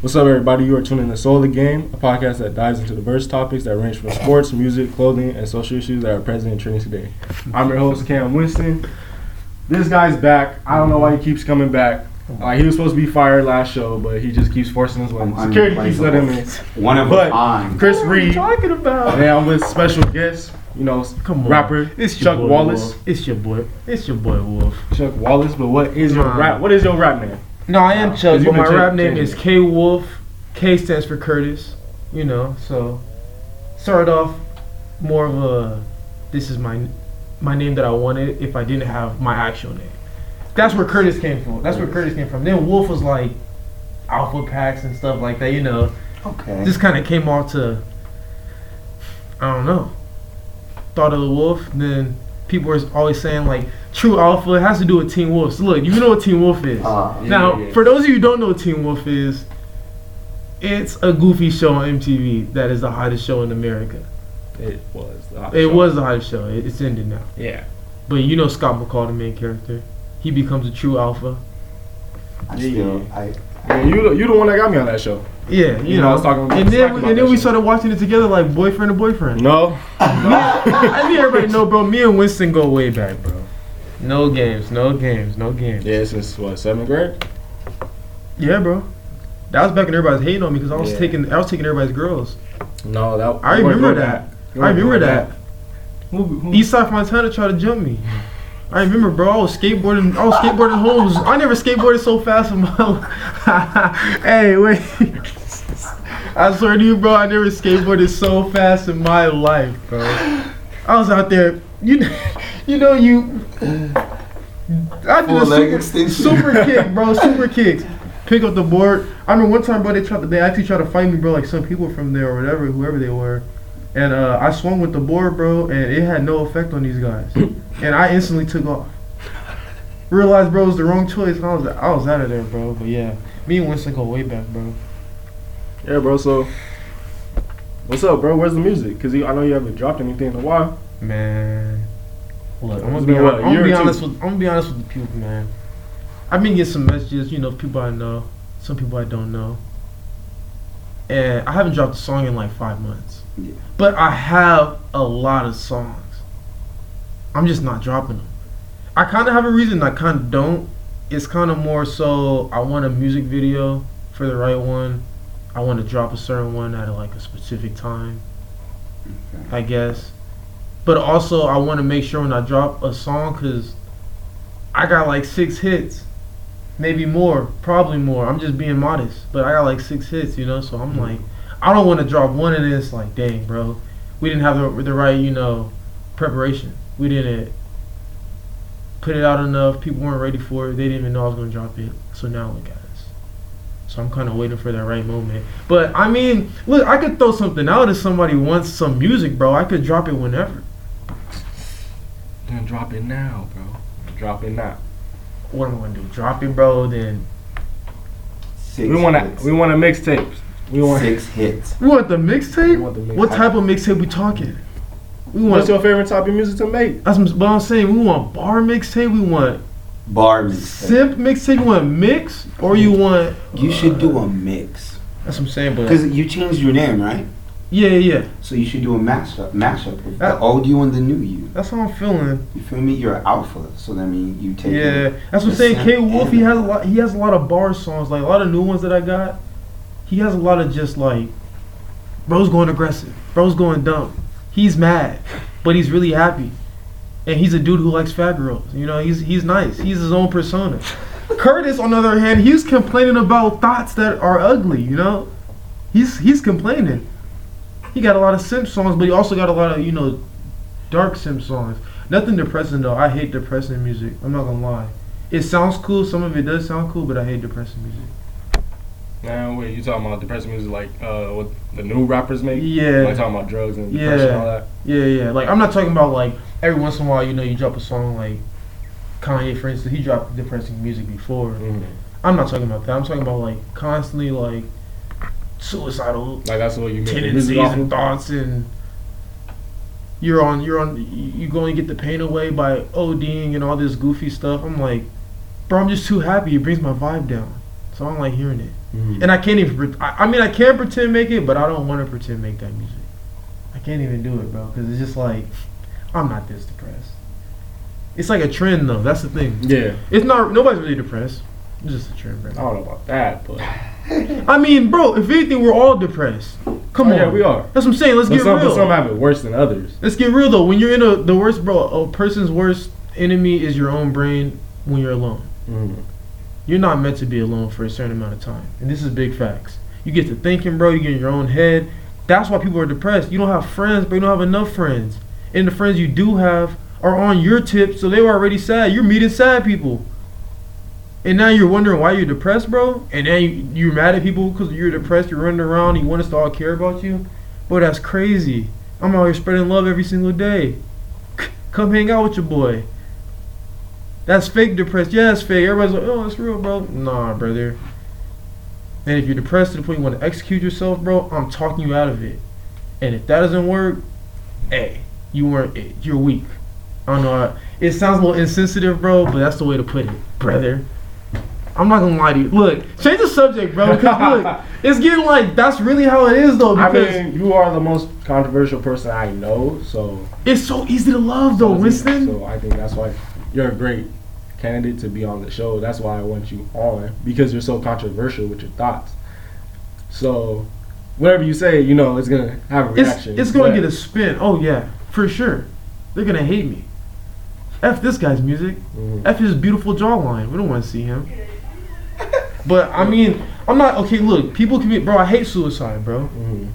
What's up, everybody? You are tuning in to Soul of the Game, a podcast that dives into diverse topics that range from sports, music, clothing, and social issues that are present in Trinity today. I'm your host, Cam Winston. This guy's back. I don't know why he keeps coming back. Like he was supposed to be fired last show, but he just keeps forcing his way. I'm Security keeps letting him in. One of But a kind. Chris Reed. What are you talking about? and I'm with special guest, you know, Come on. rapper It's Chuck boy Wallace. Wolf. It's your boy. It's your boy Wolf. Chuck Wallace. But what is your rap? What is your rap name? No, I am Cause Chuck, but my cha- rap name changing is. K Wolf. K stands for Curtis. You know, so started off more of a this is my my name that I wanted if I didn't have my actual name. That's where Curtis came from. That's where Curtis came from. Then Wolf was like alpha packs and stuff like that. You know, Okay. just kind of came off to I don't know. Thought of the wolf, then people are always saying like true alpha it has to do with Teen Wolf. So look, you know what Teen Wolf is. Uh, now, yeah, yeah. for those of you who don't know what Teen Wolf is, it's a goofy show on MTV that is the hottest show in America. It was. the hot It show. was the hottest show. It- It's ended now. Yeah. But you know Scott McCall, the main character. He becomes a true alpha. I still, I, Yeah, you the, you the one that got me on that show. Yeah, you, You know, I was talking and then talking about and then we show. started watching it together like boyfriend and boyfriend. No. I think everybody know, bro. Me and Winston go way back, bro. No games, no games, no games. Yeah, since what seventh grade? Yeah, bro. That was back when everybody was hating on me because I was Yeah. taking, I was taking everybody's girls. No, that I remember doing that. I remember doing that. Who, who, Eastside Fontana tried to jump me. I remember, bro. I was skateboarding. I was skateboarding home. I never skateboarded so fast in my life. hey, wait. I swear to you, bro. I never skateboarded so fast in my life, bro. I was out there. You, you know you. I did a super, super kick, bro. Super kicks. Pick up the board. I remember one time, bro. They tried. To, they actually tried to fight me, bro. Like some people from there or whatever, whoever they were. And uh, I swung with the board, bro, and it had no effect on these guys. and I instantly took off. Realized, bro, it was the wrong choice. And I was, I was out of there, bro. But yeah, me and Winston go way back, bro. Yeah, bro. So, what's up, bro? Where's the music? Cause you, I know you haven't dropped anything in a while. Man, look, I'm gonna be, been, hon- what, a I'm gonna be two? honest with, I'm gonna be honest with the people, man. I've been getting some messages, you know, people I know, some people I don't know, and I haven't dropped a song in like five months. Yeah. But I have a lot of songs. I'm just not dropping them. I kind of have a reason. I kind of don't. It's kind of more so I want a music video for the right one. I want to drop a certain one at like a specific time. I guess. But also, I want to make sure when I drop a song, cause I got like six hits, maybe more, probably more. I'm just being modest, but I got like six hits, you know. So I'm mm-hmm. like, I don't want to drop one and it's like, dang, bro, we didn't have the, the right, you know, preparation. We didn't put it out enough. People weren't ready for it. They didn't even know I was gonna drop it. So now look at. So I'm kind of waiting for that right moment. But I mean, look, I could throw something out if somebody wants some music, bro. I could drop it whenever. Then drop it now, bro. Drop it now. What am I gonna do? Drop it, bro? Then six we want to. We want to mixtapes. We want. six hits. we want the We mixtape. want the mixtape. What type of mixtape we talking? We want. What's your favorite type of music to make? That's what I'm saying. We want bar mixtape. We want Bar mixtape. simp mixtape. You want mix or you want? You should do a mix. That's what I'm saying. But Because you changed your name, right? yeah, yeah, So you should do a mashup, mashup of the That- old you and the new you. that's how I'm feeling. You feel me? You're an alpha, so that means you take. Yeah, that's what I'm saying. K Wolf, he has a lot. He has a lot of bar songs, like a lot of new ones that I got. He has a lot of just like, bro's going aggressive, bro's going dumb. He's mad, but he's really happy, and he's a dude who likes fat girls. You know, he's he's nice. He's his own persona. Curtis, on the other hand, he's complaining about thoughts that are ugly. You know, he's he's complaining. He got a lot of simp songs, but he also got a lot of you know, dark simp songs. Nothing depressing though. I hate depressing music. I'm not gonna lie. It sounds cool. Some of it does sound cool, but I hate depressing music. Now, wait, you talking about depressing music like uh, what the new rappers make? Yeah. Like talking about drugs and Yeah. depression and all that. Yeah, yeah. Like I'm not talking about like every once in a while, you know, you drop a song like Kanye, for instance. He dropped depressing music before. Mhm. I'm not talking about that. I'm talking about like constantly like suicidal Like that's what you tendencies and thoughts and you're on you're on you you go and get the pain away by ODing and all this goofy stuff. I'm like, bro, I'm just too happy. It brings my vibe down. So I don't like hearing it. Mhm. And I can't even. I, I mean, I can pretend make it, but I don't want to pretend make that music. I can't even do it, bro, because it's just like I'm not this depressed. It's like a trend, though. That's the thing. yeah, It's not. Nobody's really depressed. It's just a trend, bro. I don't know about that, but I mean, bro, if anything, we're all depressed. Come Oh, on. yeah, we are. That's what I'm saying. Let's But get some, but real. some have it worse than others. Let's get real though. When you're in a the worst, bro, a person's worst enemy is your own brain when you're alone. Mhm. You're not meant to be alone for a certain amount of time. And this is big facts. You get to thinking, bro, you get in your own head. That's why people are depressed. You don't have friends, but you don't have enough friends. And the friends you do have are on your tip, so they were already sad. You're meeting sad people. And now you're wondering why you're depressed, bro. And then you, you're mad at people because you're depressed. You're running around. You want us to all care about you. Bro, that's crazy. I'm out here spreading love every single day. Come hang out with your boy. That's fake depressed. Yeah, it's fake. Everybody's like, oh, it's real, bro. Nah, brother. And if you're depressed to the point you want to execute yourself, bro, I'm talking you out of it. And if that doesn't work, hey, you weren't it. You're weak. I don't know. It sounds a little insensitive, bro, but that's the way to put it, brother. I'm not gonna lie to you. Look, change the subject, bro. Because look, it's getting like that's really how it is, though. I mean, you are the most controversial person I know, so it's so easy to love, though, Winston. So I think that's why you're a great candidate to be on the show. That's why I want you on because you're so controversial with your thoughts. So whatever you say, you know, it's gonna have a It's, reaction. it's gonna get a spin. Oh yeah, for sure. They're gonna hate me. F this guy's music. Mhm. F his beautiful jawline. We don't want to see him. But I mean, I'm not okay. Look, people commit, bro. I hate suicide, bro. Mhm.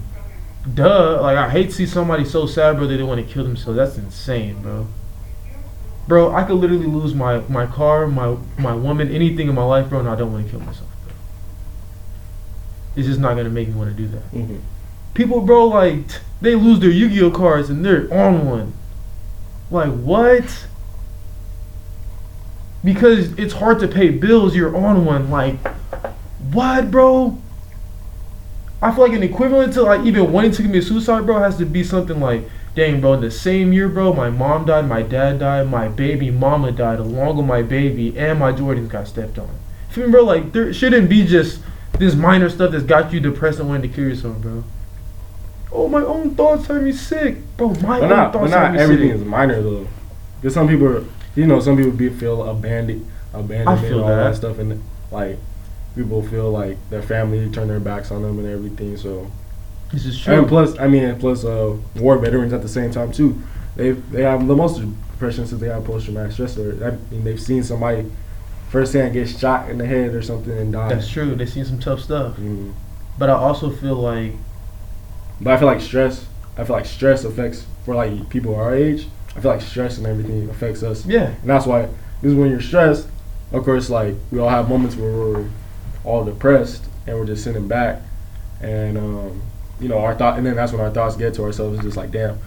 Duh. Like I hate to see somebody so sad, bro. They don't want to kill themselves. That's insane, bro. Bro, I could literally lose my my car, my my woman, anything in my life, bro, and I don't want to kill myself, bro. It's just not gonna make me want to do that. Mhm. People, bro, like t- they lose their Yu-Gi-Oh cards and they're on one. Like what? Because it's hard to pay bills. You're on one. Like what, bro? I feel like an equivalent to like even wanting to commit suicide, bro, has to be something like, dang, bro, in the same year, bro, my mom died, my dad died, my baby mama died, along with my baby, and my Jordans got stepped on. Feel me, bro? Like there shouldn't be just this minor stuff that's got you depressed and wanting to kill yourself, bro. Oh, my own thoughts have me sick, bro. My But own not, but thoughts have not everything sick. is minor though. Because some people, are, you know, some people be feel abandoned, abandoned, all that. that stuff, and like people feel like their family turn their backs on them and everything. So This is true. And plus, I mean, plus uh, war veterans at the same time too. They they have the most depression since they have post traumatic stress. I mean, they've seen somebody firsthand get shot in the head or something and die. That's true. They've seen some tough stuff, Mm. but I also feel like But I feel like stress. I feel like stress affects for like people our age. I feel like stress and everything affects us, yeah, and that's why. Because when you're stressed, of course, like we all have moments where we're all depressed and we're just sitting back, and um, you know our thought, and then that's when our thoughts get to ourselves. It's just like, damn,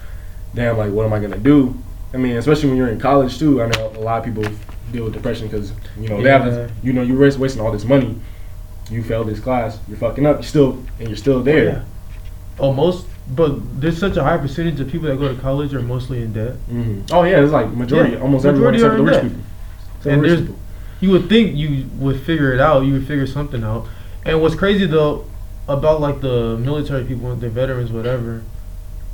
damn, like what am I gonna do? I mean, especially when you're in college too. I know a lot of people deal with depression because you know they have, Yeah. this, you know, you're wasting all this money. You failed this class, you're fucking up. You're still and you're still there. yeah. Oh, most, but there's such a high percentage of people that go to college are mostly in debt. hmm Oh yeah, it's like majority, Yeah, almost majority everyone except the rich debt. people. Except the And rich there's- people. You would think you would figure it out. You would figure something out. And what's crazy though about like the military people, the veterans, whatever,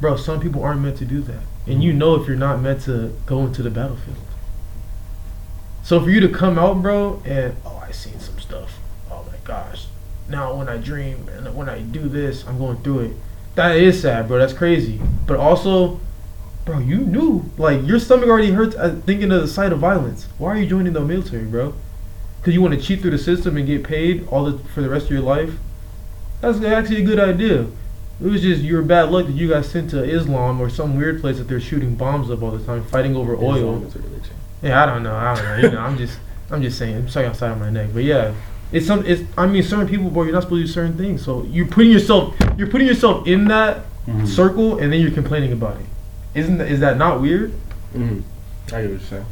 bro. Some people aren't meant to do that, and you know if you're not meant to go into the battlefield. So for you to come out, bro, and oh, I seen some stuff. Oh my gosh. Now when I dream and when I do this, I'm going through it. That is sad, bro. That's crazy. But also, bro, you knew. Like your stomach already hurts at thinking of the sight of violence. Why are you joining the military, bro? Because you want to cheat through the system and get paid all the, for the rest of your life. That's actually a good idea. It was just your bad luck that you got sent to Islam or some weird place that they're shooting bombs up all the time, fighting over oil. Is. Yeah, I don't know. I don't know. You know, I'm just, I'm just saying. I'm saying outside of my neck, but yeah, it's some. It's. I mean, certain people, bro, you're not supposed to do certain things. So you're putting yourself, you're putting yourself in that Mhm. circle, and then you're complaining about it. Isn't that, is that not weird? Mhm. I get what you're saying.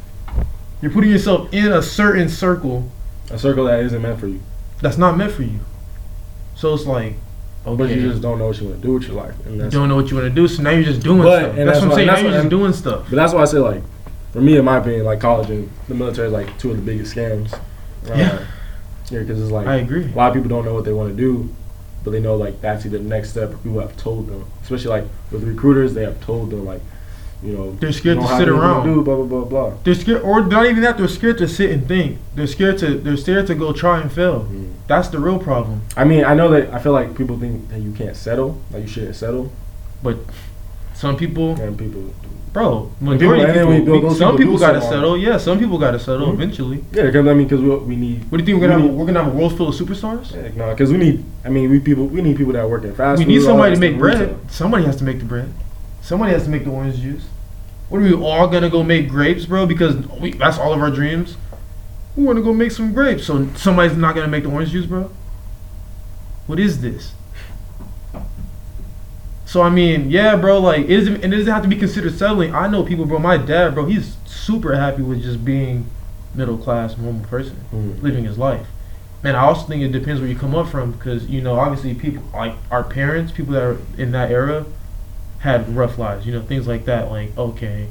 You're putting yourself in a certain circle A circle that isn't meant for you, that's not meant for you. So it's like, okay, but you just don't know what you want to do with your life, and you don't know what you want to do, so now you're just doing But- stuff. and That's, that's what I'm saying. Now you're just doing stuff. But that's why I say like, for me, in my opinion, like college and the military is like two of the biggest scams. Uh, Yeah. Yeah, because it's like I agree. a lot of people don't know what they want to do, but they know like that's either the next step people have told them. Especially like with recruiters, they have told them like, you know, They're scared you to sit around. Do blah blah blah blah. They're scared, or not even that. They're scared to sit and think. They're scared to. They're scared to go try and fail. Mm. That's the real problem. I mean, I know that I feel like people think that you can't settle, like you shouldn't settle, but Some people, and people. bro, people- majority and of then we people, build- some people people gotta settle. settle. Yeah, some people gotta settle Mhm. eventually. Yeah, because I mean, because we, we need. What do you think we're gonna we have? need- We're gonna have a world full of superstars. Heck no, because we need. I mean, we people we need people that are working fast. we need somebody to make bread. retail. Somebody has to make the bread. Somebody has to make the orange juice. What are we all gonna go make grapes, bro? Because we, that's all of our dreams. We want to go make some grapes. So somebody's not gonna make the orange juice, bro. What is this? So I mean, yeah, bro. Like, it doesn't, and it doesn't have to be considered settling. I know people, bro. My dad, bro, he's super happy with just being middle class, normal person Mm. living his life. Man, I also think it depends where you come up from because you know obviously people like our parents, people that are in that era, had rough lives. You know things like that. Like okay,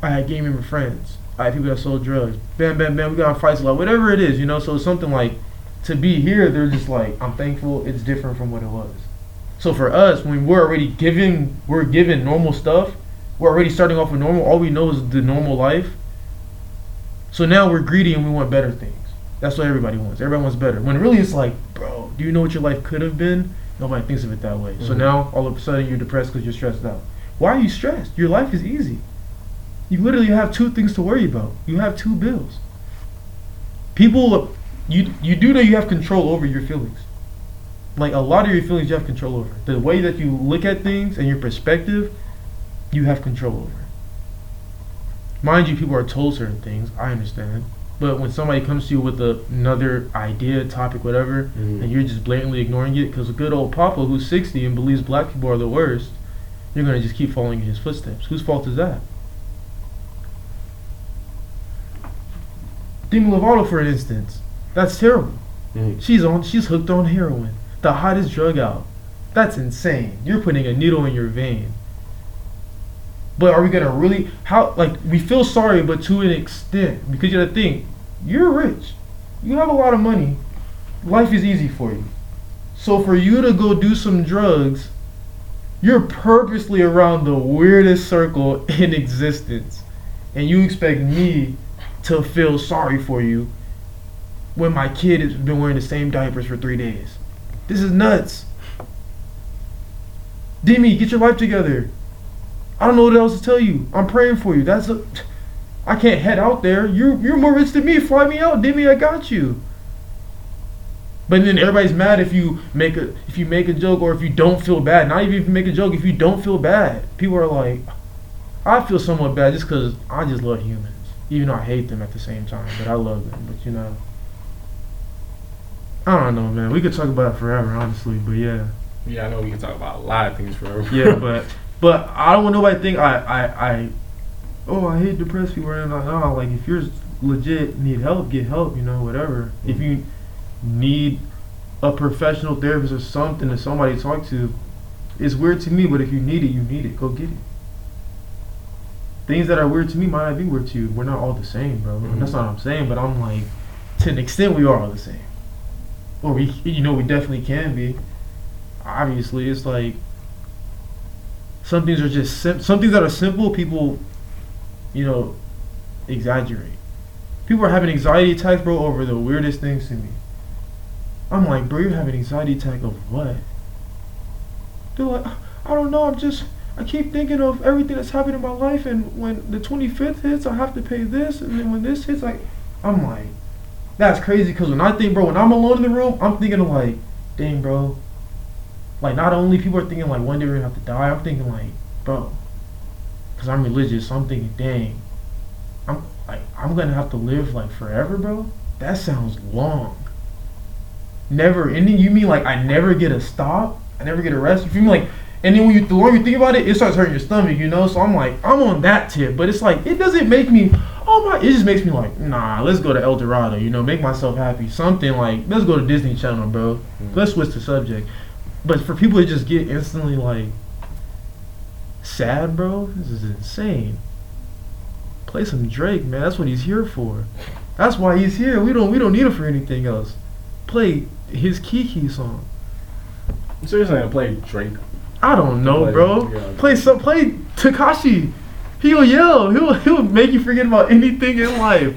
I had gaming with friends. I had people that sold drugs. Bam, bam, bam. We got fights a lot. Whatever it is, you know. So something like to be here, they're just like I'm thankful. It's different from what it was. So for us, when we're already given, we're given normal stuff. We're already starting off with normal. All we know is the normal life. So now we're greedy and we want better things. That's what everybody wants. Everybody wants better. When really it's like, bro, do you know what your life could have been? Nobody thinks of it that way. So Mhm. now all of a sudden you're depressed because you're stressed out. Why are you stressed? Your life is easy. You literally have two things to worry about. You have two bills. People, you you do know you have control over your feelings. Like a lot of your feelings, you have control over. The way that you look at things and your perspective, you have control over. Mind you, people are told certain things. I understand. But when somebody comes to you with a, another idea, topic, whatever, Mhm. and you're just blatantly ignoring it, because a good old papa who's 60 and believes black people are the worst, you're going to just keep following in his footsteps. Whose fault is that? Demi Lovato, for instance. That's terrible. Mhm. She's on. She's hooked on heroin, the hottest drug out. That's insane. You're putting a needle in your vein. But are we gonna really? How like we feel sorry, but to an extent, because you gotta think, you're rich, you have a lot of money, life is easy for you. So for you to go do some drugs, you're purposely around the weirdest circle in existence, and you expect me to feel sorry for you when my kid has been wearing the same diapers for three days. This is nuts. Demi, get your life together. I don't know what else to tell you. I'm praying for you. That's a. I can't head out there. You're you're more rich than me. Fly me out, Demi. I got you. But then everybody's mad if you make a if you make a joke or if you don't feel bad. Not even if you make a joke if you don't feel bad. People are like, I feel somewhat bad just because I just love humans, even though I hate them at the same time. But I love them. But you know, I don't know, man. We could talk about it forever, honestly. But yeah. Yeah, I know we can talk about a lot of things forever. Yeah, but but I don't want nobody to think I I I oh I hate depressed people and like no like if you're legit need help get help you know whatever. If you need a professional therapist or something or somebody to talk to it's weird to me but if you need it you need it. Go get it. Things that are weird to me might not be weird to you. We're not all the same bro. Mhm. that's not what I'm saying but I'm like to an extent we are all the same. Or we you know we definitely can be. Obviously it's like some things are just sim- some things that are simple people you know exaggerate. People are having anxiety attacks bro over the weirdest things to me. I'm like bro you're having anxiety attack of what? They're like i don't know i'm just i keep thinking of everything that's happened in my life and when the 25th hits i have to pay this and then when this hits like i'm like that's crazy because when i think bro when i'm alone in the room i'm thinking of like dang bro like not only people are thinking like one day we're gonna have to die, I'm thinking like, bro, because I'm religious, so I'm thinking, dang, I'm like I'm gonna have to live like forever, bro. That sounds long. Never ending. You mean like I never get a stop? I never get a rest? You feel me? Like, and then when you the more you think about it, it starts hurting your stomach, you know. So I'm like, I'm on that tip, but it's like it doesn't make me. Oh my! It just makes me like, nah. Let's go to El Dorado, you know, make myself happy. Something like, let's go to Disney Channel, bro. Mm. Let's switch the subject. But for people to just get instantly like sad, bro, this is insane. Play some Drake, man. That's what he's here for. That's why he's here. We don't we don't need him for anything else. play his Kiki song. I'm seriously gonna play Drake. I don't know, Play- bro. yeah. Play some, play Tekashi. He'll yell. He'll he'll make you forget about anything in life.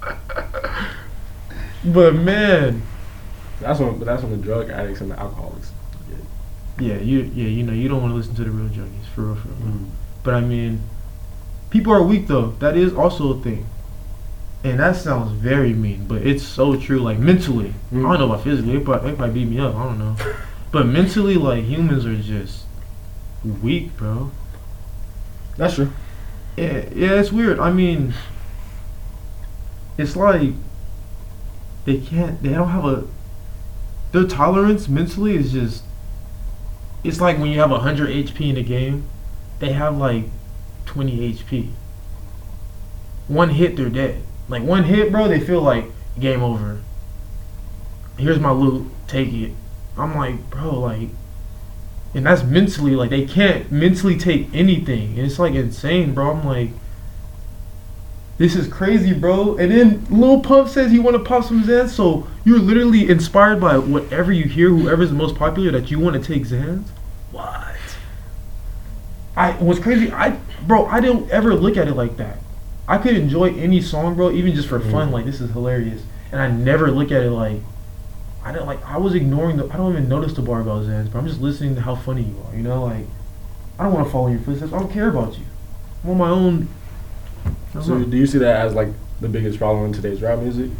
but man, That's when, but that's when the drug addicts and the alcoholics. Yeah, you yeah you know you don't want to listen to the real junkies for real for real. Mm. But I mean, people are weak though. That is also a thing. And that sounds very mean, but it's so true. Like mentally, Mm. I don't know about physically. Probably, they probably beat me up. I don't know. but mentally, like humans are just weak, bro. That's true. Yeah, yeah, it's weird. I mean, it's like they can't. They don't have a. Their tolerance mentally is just. It's like when you have hundred HP in a game, they have like twenty HP. One hit, they're dead. Like one hit, bro, they feel like game over. Here's my loot, take it. I'm like, bro, like and that's mentally like they can't mentally take anything and it's like insane bro i'm like this is crazy bro and then lil pump says you want to pop some xans so you're literally inspired by whatever you hear whoever's the most popular that you want to take xans what i what's crazy i bro i don't ever look at it like that i could enjoy any song bro even just for fun Mhm. like this is hilarious and i never look at it like I don't like. I was ignoring the. I don't even notice the barbell Zans, but I'm just listening to how funny you are. You know, like I don't want to follow your footsteps. I don't care about you. I'm on my own. I don't So do you see that as like the biggest problem in today's rap music?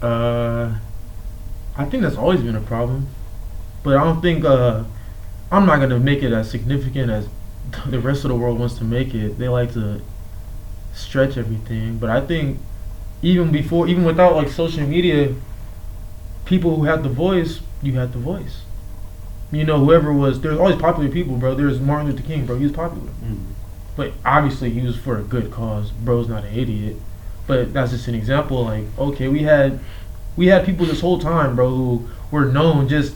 Uh, I think that's always been a problem, but I don't think uh, I'm not gonna make it as significant as the rest of the world wants to make it. They like to stretch everything, but I think even before, even without like social media, people who had the voice, you had the voice. You know, whoever was there's always popular people, bro. There's Martin Luther King, bro. He was popular. But obviously was for a good cause. Bro's not an idiot. But that's just an example. Like, okay, we had we had people this whole time, bro, who were known just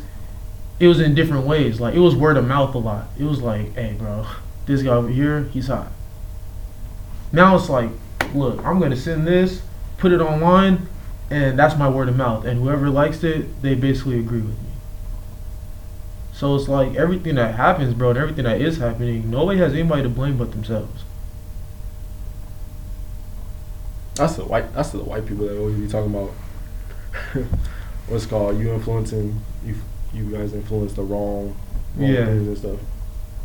it was in different ways. Like it was word of mouth a lot. It was like, hey bro, this guy over here, he's hot. Now it's like, look, I'm gonna send this, put it online, and that's my word of mouth. And whoever likes it, they basically agree with me. So it's like everything that happens, bro, and everything that is happening, nobody has anybody to blame but themselves. That's the white. That's the white people that always be talking about. what's called you influencing you. You guys influence the wrong, wrong Yeah. things and stuff.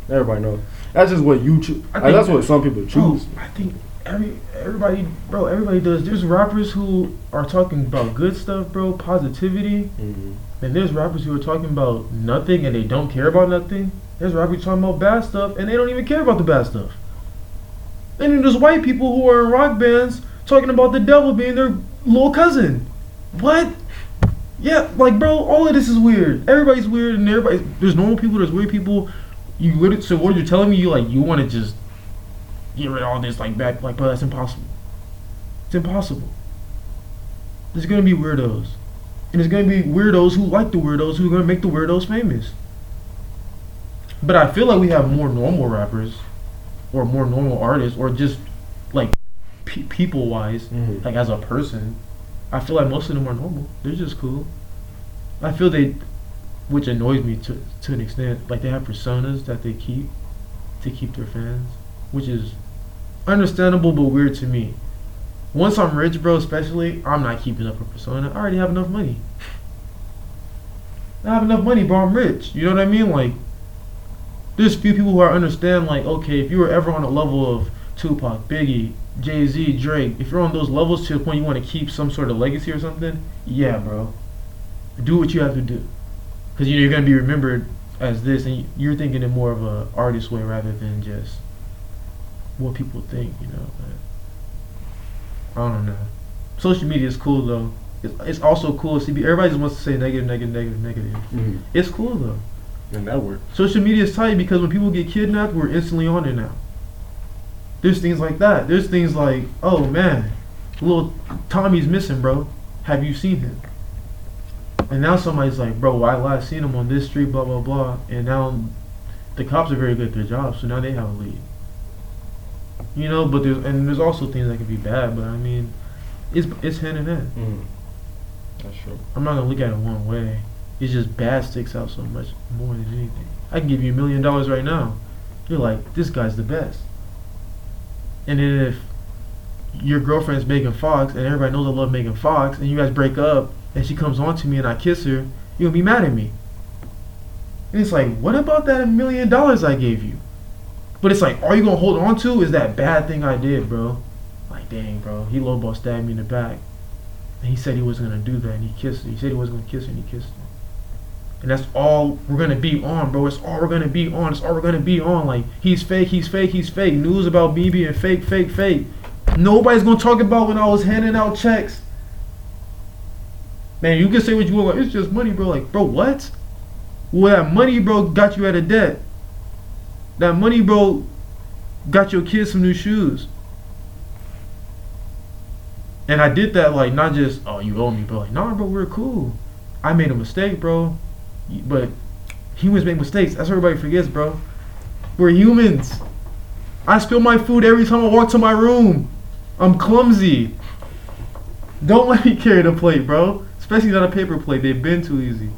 Everybody knows. That's just what you choose. I think- that's what some people choose. Bro, I think every everybody, bro, everybody does. There's rappers who are talking about good stuff, bro, positivity, Mhm. And there's rappers who are talking about nothing and they don't care about nothing. There's rappers talking about bad stuff and they don't even care about the bad stuff. And then there's white people who are in rock bands talking about the devil being their little cousin. What? Yeah, like bro, all of this is weird. Everybody's weird, and everybody. There's normal people. There's weird people. You literally. So what you're telling me? You like you want to just get rid of all this like back like, bro, that's impossible. It's impossible. There's gonna be weirdos, and there's gonna be weirdos who like the weirdos who are gonna make the weirdos famous. But I feel like we have more normal rappers, or more normal artists, or just like pe- people wise, Mhm. like as a person. I feel like most of them are normal. They're just cool. I feel they, which annoys me to to an extent, like they have personas that they keep to keep their fans, which is understandable but weird to me. Once I'm rich, bro, especially, I'm not keeping up a persona. I already have enough money. I have enough money, bro. I'm rich. You know what I mean? Like, there's few people who I understand. Like, okay, if you were ever on a level of Tupac, Biggie, Jay Z, Drake, if you're on those levels to the point you want to keep some sort of legacy or something, yeah, bro, do what you have to do, because you know you're gonna be remembered as this, and you're thinking in more of a artist way rather than just what people think, you know. But I don't know. Social media is cool though. It's, it's also cool see. Everybody just wants to say negative, negative, negative, negative. Mhm. It's cool though. And that works. Social media is tight because when people get kidnapped, we're instantly on it now. There's things like that. There's things like, oh man, little Tommy's missing, bro. Have you seen him? And now somebody's like, bro, I last seen him on this street, blah blah blah. And now the cops are very good at their job, so now they have a lead. You know, but there's and there's also things that can be bad, but I mean, it's it's hand in hand. Mhm. That's true. I'm not gonna look at it one way. It's just bad sticks out so much more than anything. I can give you a million dollars right now. You're like, this guy's the best. And then if your girlfriend's Megan Fox and everybody knows I love Megan Fox and you guys break up and she comes on to me and I kiss her, you're gonna be mad at me. And it's like, what about that million dollars I gave you? But it's like, all you gonna hold on to is that bad thing I did, bro. Like, dang, bro, he lowball stabbed me in the back. And he said he wasn't gonna do that, and he kissed her. He said he wasn't gonna kiss her, and he kissed her. And that's all we're gonna be on, bro. It's all we're gonna be on. It's all we're gonna be on. Like he's fake, he's fake, he's fake. News about me being fake, fake, fake. Nobody's gonna talk about when I was handing out checks. Man, you can say what you want. It's just money, bro. Like, bro, what? Well, that money, bro, got you out of debt. That money, bro, got your kids some new shoes. And I did that like not just oh you owe me, bro. Like nah, bro, we're cool. I made a mistake, bro. But humans make mistakes. That's what everybody forgets, bro. We're humans. I spill my food every time I walk to my room. I'm clumsy. Don't let me carry the plate, bro. Especially not a paper plate. They've been too easy.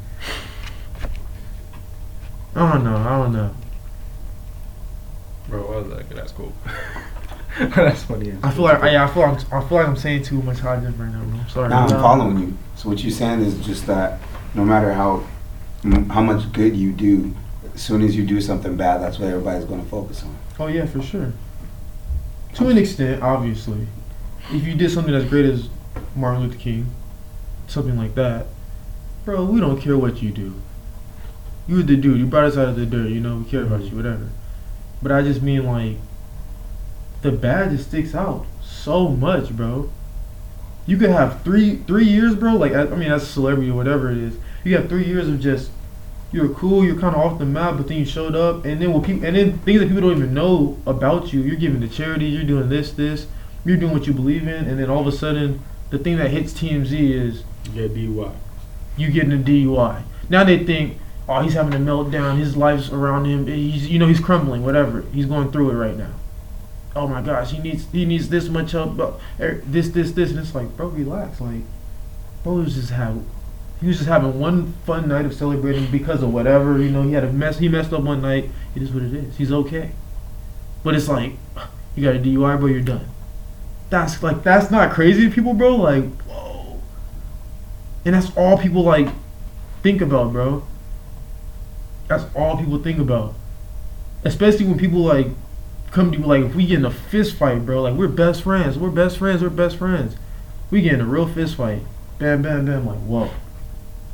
I don't know. I don't know. Bro, what was that? That's cool. That's funny. I feel like I, I feel like I'm, I feel like I'm saying too much hot right now. Bro. I'm sorry. Now I'm No. following you. So what you're saying is just that no matter how m- how much good you do, as soon as you do something bad, that's what everybody's going to focus on. Oh yeah, for sure. To an extent, obviously. If you did something as great as Martin Luther King, something like that, bro, we don't care what you do. You were the dude. You brought us out of the dirt. You know, we care about mm-hmm. you, whatever. But I just mean like, the bad just sticks out so much, bro. You could have three three years, bro. Like I, I mean, as a celebrity or whatever it is, you have three years of just you're cool, you're kind of off the map, but then you showed up, and then what people, and then things that people don't even know about you, you're giving to charity, you're doing this, this, you're doing what you believe in, and then all of a sudden, the thing that hits TMZ is Yeah, DUI. you getting a DUI. Now they think, oh, he's having a meltdown, his life's around him, he's, you know, he's crumbling, whatever, he's going through it right now. Oh my gosh, he needs, he needs this much help, but er, this, this, this, and it's like, bro, relax, like, bro, was just have he was just having one fun night of celebrating because of whatever. You know, he had a mess. He messed up one night. It is what it is. He's okay. But it's like, you got a DUI, bro. You're done. That's like that's not crazy people, bro. Like, whoa. And that's all people like think about, bro. That's all people think about. Especially when people like come to you like if we get in a fist fight, bro. Like we're best friends. We're best friends. We're best friends. We get in a real fist fight. Bam, bam, bam. Like whoa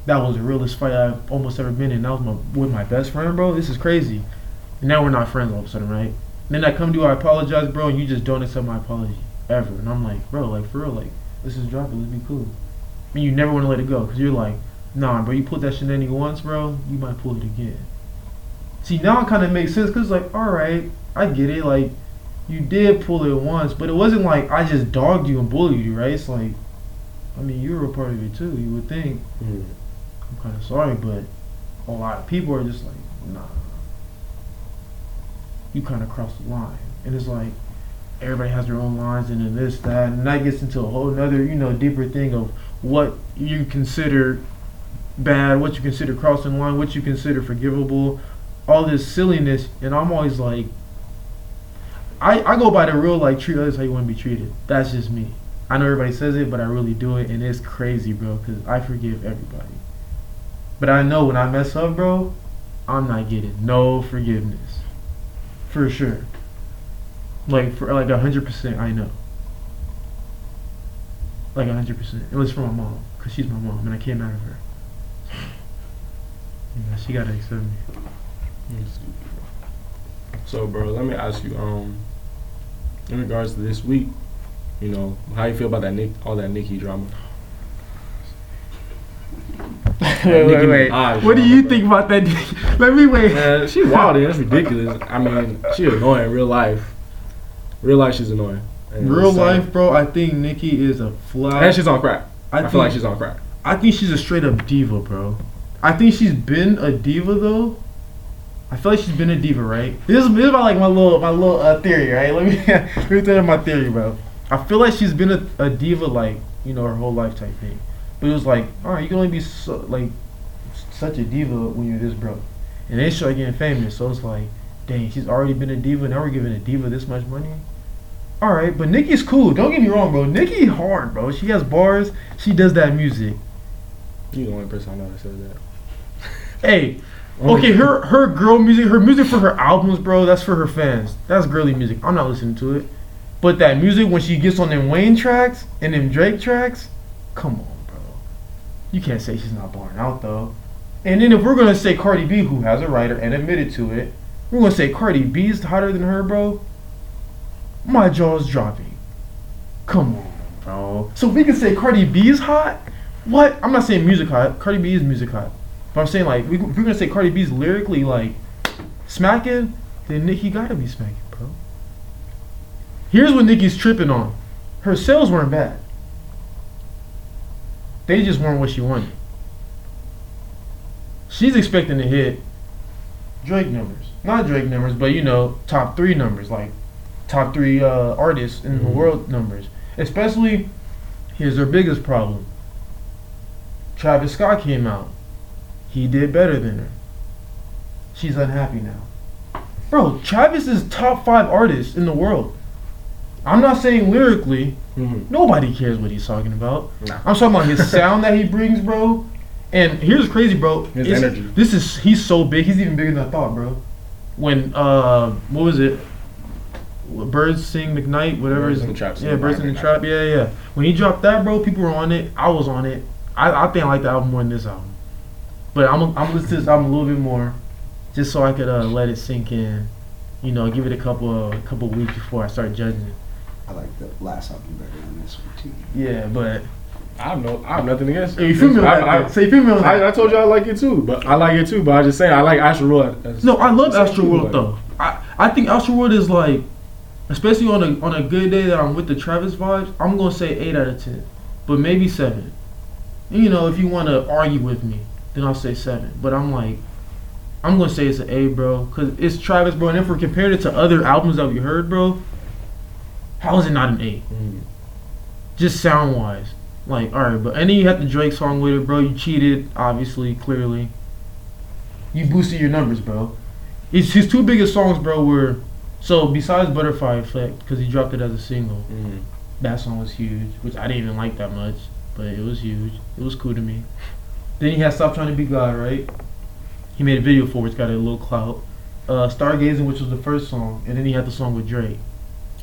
that was the realest fight I've almost ever been in. That was my with my best friend, bro. This is crazy. And now we're not friends all of a sudden, right? And then I come to you, I apologize, bro, and you just don't accept my apology ever. And I'm like, bro, like for real, like let's just drop it. Let's be cool. I mean, you never want to let it go because you're like, nah, bro. You pulled that shenanigan once, bro. You might pull it again. See, now it kind of makes sense because like, all right, I get it. Like, you did pull it once, but it wasn't like I just dogged you and bullied you, right? It's like, I mean, you were a part of it too. You would think. Mm. I'm kind of sorry, but a lot of people are just like, nah. You kind of crossed the line. And it's like, everybody has their own lines and then this, that, and that gets into a whole nother, you know, deeper thing of what you consider bad, what you consider crossing line, what you consider forgivable, all this silliness. And I'm always like, I, I go by the rule like treat others how you want to be treated. That's just me. I know everybody says it, but I really do it, and it's crazy, bro, because I forgive everybody. But I know when I mess up, bro, I'm not getting no forgiveness. For sure. Like for like hundred percent, I know. Like hundred percent. It was from my mom, cause she's my mom, and I came out of her. So, yeah, she gotta accept me. So, bro, let me ask you. Um, in regards to this week, you know, how you feel about that Nick, all that Nicki drama? wait, wait, wait. Minaj What do you bro. think about that? Let me wait. Man, she wild. That's ridiculous. I mean, she annoying in real life. Real life, she's annoying. And Real life, bro. I think Nicki is a fly. and she's on crack. I, think, feel like she's on crack. I think she's a straight up diva, bro. I think she's been a diva though. I feel like she's been a diva, right? This is, this is my like my little my little uh, theory, right? Let me let me tell you my theory, bro. I feel like she's been a, a diva like you know her whole life type thing, but it was like, all right, you can only be so, like such a diva when you're this broke, and they start getting famous. So it's like, dang, she's already been a diva. Now we're giving a diva this much money. All right, but Nicki's cool. Don't get me wrong, bro. Nicki hard, bro. She has bars. She does that music. You the only person I know that says that. Hey, okay, her her girl music, her music for her albums, bro. That's for her fans. That's girly music. I'm not listening to it. But that music when she gets on them Wayne tracks and them Drake tracks, come on, bro. You can't say she's not barring out though. And then if we're gonna say Cardi B, who has a writer and admitted to it, we're gonna say Cardi B is hotter than her, bro. My jaw's dropping. Come on, bro. So we can say Cardi B is hot. What? I'm not saying music hot. Cardi B is music hot. But I'm saying like we, if we're gonna say Cardi B's lyrically like smacking, then Nicki gotta be smacking, bro. Here's what Nicki's tripping on. Her sales weren't bad. They just weren't what she wanted. She's expecting to hit Drake numbers. Not Drake numbers, but you know, top three numbers, like top three uh, artists in the Mhm. world numbers. Especially, here's her biggest problem. Travis Scott came out. He did better than her. She's unhappy now. Bro, Travis is top five artist in the world. I'm not saying lyrically. Mhm. Nobody cares what he's talking about. Nah. I'm talking about his sound that he brings, bro. And here's crazy, bro. His It's- energy. This is he's so big. He's even bigger than I thought, bro. When uh, what was it? Birds sing McKnight, whatever. Birds in the Trap Yeah, birds in the trap. Yeah, yeah. When he dropped that, bro, people were on it. I was on it. I, I think I like the album more than this album. But I'm I'm listening to this album a little bit more, just so I could uh, let it sink in. You know, give it a couple a couple weeks before I start judging it. I like the last album better than this one too. Yeah, but I have no, I have nothing against. Hey, you feel me on I, that? I. Say you feel me on that. I, I told you I like it too, but I like it too. But I just saying I like Astro World. No, I love as- Astro World though. I, I think Astro World is like, especially on a on a good day that I'm with the Travis vibes, I'm gonna say eight out of ten, but maybe seven. You know, if you want to argue with me, then I'll say seven. But I'm like, I'm gonna say it's an A, bro, because it's Travis, bro. And if we're comparing it to other albums that we heard, bro, how is it not an A? Mhm. Just sound wise. Like, alright, but and then you had the Drake song with it, bro. You cheated, obviously, clearly. You boosted your numbers, bro. His, his two biggest songs, bro, were so besides Butterfly Effect, because he dropped it as a single. Mhm. That song was huge, which I didn't even like that much, but it was huge. It was cool to me. Then he had Stop Trying to Be God, right? He made a video for it, which got a little clout. Uh, Stargazing, which was the first song, and then he had the song with Drake.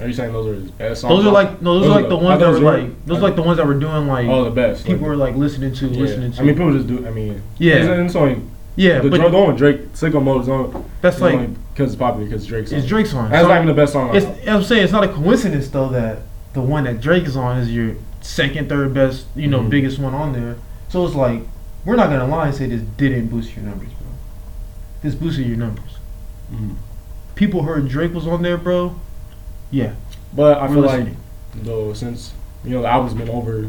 Are you saying those are his best songs? Those are like no, those, Those are like the ones that were like those are like the ones that were doing like oh the best. people like, were like listening to, yeah. listening to. I mean, people just do. I mean, Yeah. It's, it's only yeah, the, but the one with Drake, Sicko Mode is on. that's like because it's popular because Drake's. it's. Drake's song. That's So not even the best song. It's. I'm saying it's not a coincidence though that the one that Drake is on is your second, third best, you know, Mhm. biggest one on there. So it's like we're not gonna lie and say this didn't boost your numbers, bro. This boosted your numbers. Mhm. People heard Drake was on there, bro. Yeah, But I we're feel like though since you know the album's been over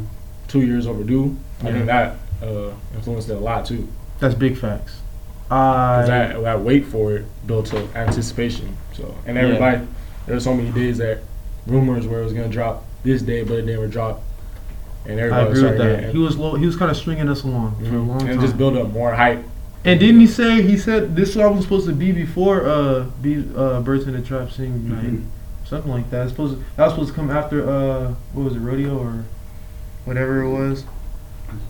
two years overdue, I Yeah. think that uh, influenced it a lot too. that's big facts. I that, that wait for it built up anticipation. So and everybody, there were so many days that rumors where it was gonna drop this day, but it never dropped. And I agree with that. He was low, he was kind of stringing us along for a long and time. And just build up more hype. And didn't he say he said this album was supposed to be before uh be uh Birds in the Trap Sing McKnight, Mhm. something like that. It's supposed to, that was supposed to come after uh what was it Rodeo or whatever it was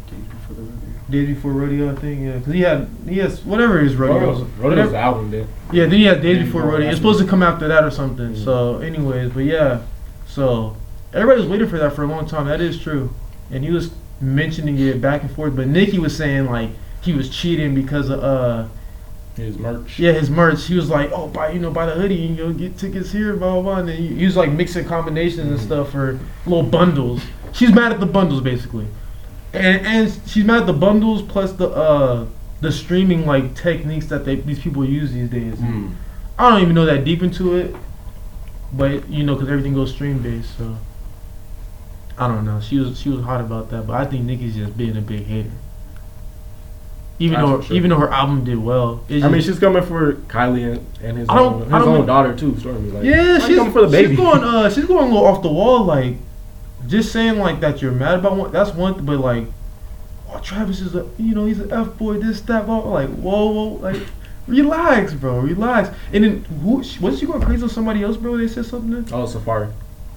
Days before the rodeo. days before Rodeo I think yeah because he had he has whatever his rodeo Rodeo's, was Rodeo's the album then. yeah then he had days before Rodeo it's supposed to come after that or something. Mhm. So anyways, but yeah, so everybody was waiting for that for a long time. That is true, and he was mentioning it back and forth. But Nicki was saying like he was cheating because of uh. His merch. Yeah, his merch. He was like, "Oh, buy you know, buy the hoodie, and you'll get tickets here, blah blah." blah. And then he, he was like mixing combinations and Mhm. stuff for little bundles. She's mad at the bundles basically, and and she's mad at the bundles plus the uh the streaming like techniques that they these people use these days. Mm. I don't even know that deep into it, but you know, because everything goes stream based, so I don't know. She was she was hot about that, but I think Nicki's just being a big hater. Even That's though sure. even though her album did well, I mean, she's coming for Kylie and, and his own, his own know- daughter too, Stormi. Like, Yeah, she's coming for the baby. She's going, uh, she's going a little off the wall. Like, just saying like that you're mad about one. That's one. But like, oh, Travis is a, you know, he's an f boy, this that. Like, whoa, whoa, like, relax, bro, relax. And then who was she going crazy on somebody else, bro? They said something. Oh, Safaree.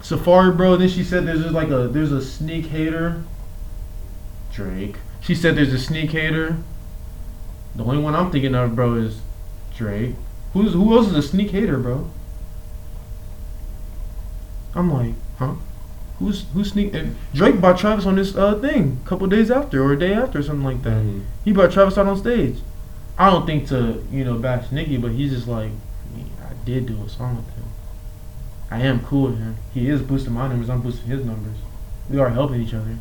Safaree, bro. Then she said there's just like a there's a sneak hater. Drake. She said there's a sneak hater. The only one I'm thinking of, bro, is Drake. Who's who else is a sneak hater, bro? I'm like, huh? Who's who's sneak? And Drake bought Travis on this uh thing a couple days after or a day after or something like that. Mhm. He brought Travis out on stage. I don't think to you know bash Nicki, but he's just like, I did do a song with him. I am cool with him. He is boosting my numbers. I'm boosting his numbers. We are helping each other.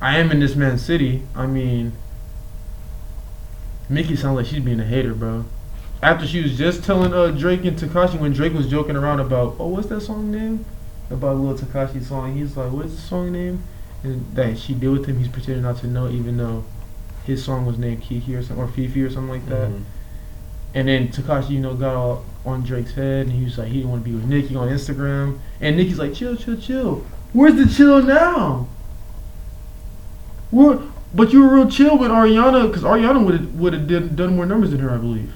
I am in this man's city. I mean, Nicki sounds like she's being a hater, bro. After she was just telling uh Drake and Tekashi when Drake was joking around about oh what's that song name about little Tekashi song. He's like what's the song name and that she did with him. He's pretending not to know even though his song was named Kiki or something or FEFE or something like that. Mhm. And then Tekashi, you know, got all on Drake's head, and he was like, he didn't want to be with Nicki on Instagram. And Nicki's like, chill, chill, chill. Where's the chill now? What? But you were real chill with Ariana, because Ariana would would have done more numbers than her, I believe.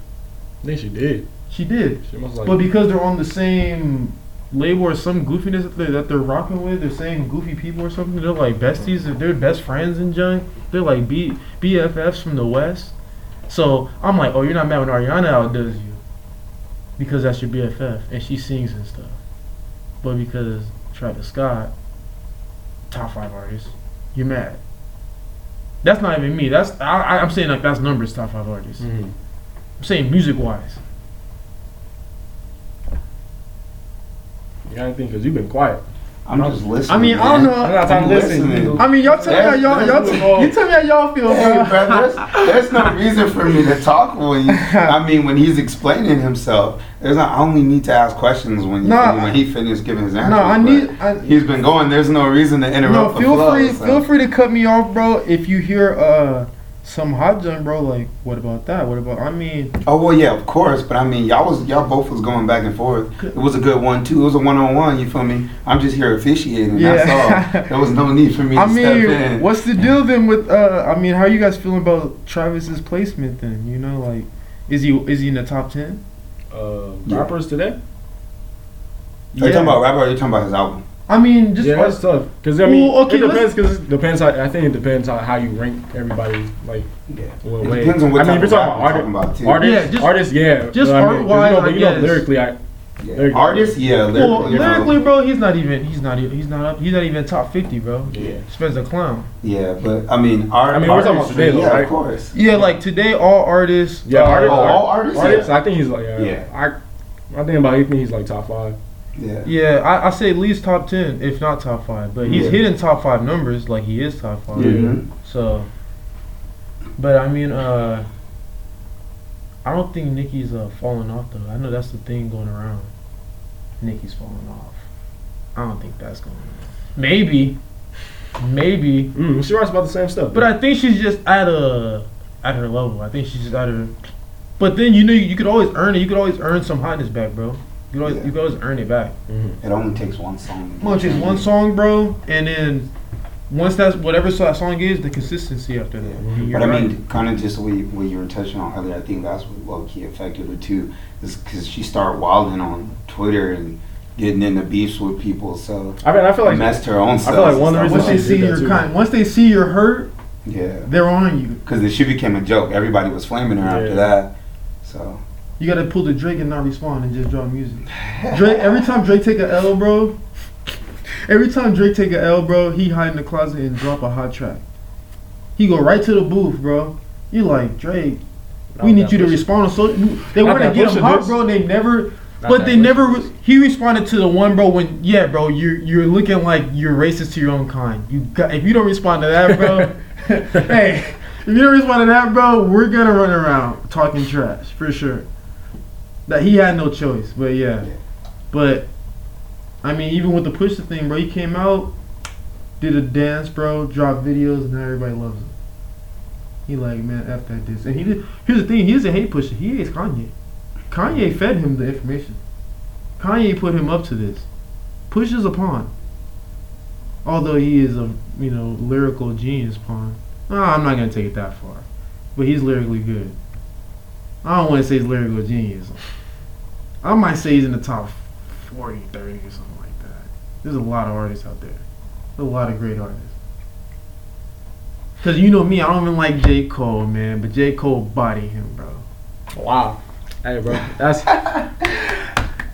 I think she did. She did. She must like. But because they're on the same label or some goofiness that they're, that they're rocking with, they're saying goofy people or something. They're like besties. They're best friends and junk. They're like B, BFFs from the West. So I'm like, oh, you're not mad when Ariana outdoes you because that's your BFF and she sings and stuff. But because Travis Scott, top five artist, you're mad. That's not even me. That's I, I- I'm saying like that's numbers top five artists. Mhm. I'm saying music wise. You got think Because you've been quiet. I'm not just listening. I mean, I don't know. I'm not trying to listen. I mean, y'all tell me how y'all, y'all t- you tell me how y'all feel, Hey, bro. bro, there's, there's no reason for me to talk when you, I mean when he's explaining himself. There's not. I only need to ask questions when you, Nah, when he finished giving his answer. No, I need. I, He's been going. There's no reason to no, interrupt. the feel flow, free. so. Feel free to cut me off, bro. If you hear uh some hot junk, bro. Like, what about that? What about? I mean, Oh well, yeah, of course. But I mean, y'all was y'all both was going back and forth. It was a good one too. It was a one on one. You feel me? I'm just here officiating. Yeah. That's all. There was no need for me to I step mean, in. what's the deal then with? uh I mean, how you guys feeling about Travis's placement? Then you know, like, is he is he in the top ten? Uh, Yeah. rappers today? Are you talking about rapper? Or are you talking about his album? I mean, just yeah, that's tough. Because I mean, Well, okay, it depends. Because it depends. How, I think it depends on how you rank everybody. Like, Yeah. what It way. depends on what I mean, type if you're of talking rap about we're artists, talking about, too. artists, Yeah, just- artists, yeah. just but I art-wise, you know, I you know, lyrically, I Yeah. Lyrically. Artists, yeah, lyrically, you know. lyrically, bro, he's not even. He's not. He's not up. He's not even top fifty, bro. yeah. Spence a clown. Yeah, but I mean, art. I mean, we're talking about today, yeah, right? of course. Yeah, like today, all artists. Yeah, uh, artists, oh, all artists, artists. yeah. I think he's like, uh, Yeah. I, I think about. I think he's like top five. Yeah. Yeah, I, I say at least top ten, if not top five. But he's Yeah. hitting top five numbers, like he is top five. Yeah. So, but I mean, uh, I don't think Nicki's uh falling off though. I know that's the thing going around. Nicki's falling off. I don't think that's going. on. Maybe, maybe, Mm, she writes about the same stuff. but I think she's just at a at her level. I think she's just at her. But then you know you could always earn it. You could always earn some hotness back, bro. You could always, Yeah. you could always earn it back. Mhm. It only takes one song. Well, just one song, bro, and then once that's whatever so- that song is, the consistency after that. Mhm. And you're But I right. mean, kind of just what you, what you were touching on earlier, I think that's what low key affected her too, is because she started wilding on Twitter and getting into beefs with people, so I mean, I feel like messed her own I feel like one of the once they reasons see did that your kind, once they see you're hurt, yeah, they're on you. because she became a joke. Everybody was flaming her after that. So You gotta pull the Drake and not respond and just drop music. Drake, every time Drake take a L, bro. Every time Drake take a L, bro, he hide in the closet and drop a hot track. He go right to the booth, bro. You like Drake? We need you to respond on so. They want to get him hot, bro. They never. Not but they never. diss. He responded to the one, bro. When yeah, bro, you're you're looking like you're racist to your own kind. You got if you don't respond to that, bro. hey, if you don't respond to that, bro, we're gonna run around talking trash for sure. That he had no choice, but yeah, Yeah. but I mean, even with the push the thing, bro, he came out, did a dance, bro, dropped videos, and now everybody loves him. He like, man, f that diss. And he did. Here's the thing: he doesn't hate Pusha. He hates Kanye. Kanye fed him the information. Kanye put him up to this. Pusha's a pawn. Although he is a you know lyrical genius pawn. Oh, I'm not gonna take it that far, but he's lyrically good. I don't want to say he's lyrical genius. I might say he's in the top 40, 30 or something like that. There's a lot of artists out there. There's a lot of great artists. Cause you know me, I don't even like J. Cole, man, but J. Cole body him, bro. Wow. Hey, bro. That's. I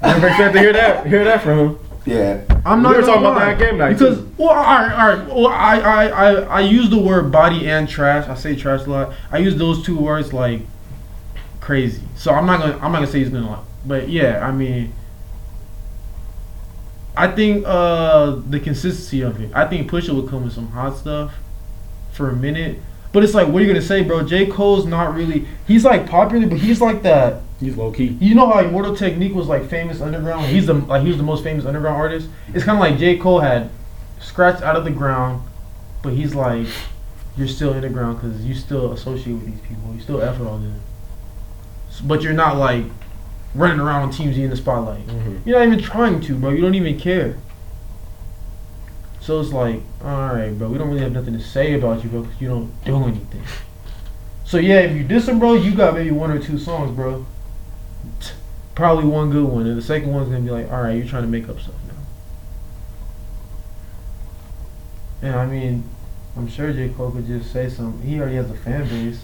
never expected to hear that. Hear that from him. Yeah. I'm We not were gonna talking about that game night, because too. well, all right, all right. Well, I, I, I, I use the word body and trash. I say trash a lot. I use those two words like crazy. So I'm not gonna, I'm not gonna say he's gonna, like, but yeah, I mean, I think uh the consistency of it. I think Pusha would come with some hot stuff for a minute. But it's like, what are you gonna say, bro? J. Cole's not really. He's like popular, but he's like that. He's low key. You know how Immortal Technique was like famous underground? He's the like he was the most famous underground artist. It's kind of like J Cole had scratched out of the ground, but he's like you're still in the ground because you still associate with these people. You still effort on them, S- but you're not like running around on Team Z in the spotlight. Mm-hmm. You're not even trying to, bro. You don't even care. So it's like, all right, bro. We don't really have nothing to say about you, bro, because you don't do anything. So yeah, if you diss him, bro, you got maybe one or two songs, bro. Probably one good one, and the second one's gonna be like, all right, you're trying to make up stuff now. And I mean, I'm sure J Cole could just say something. He already has a fan base.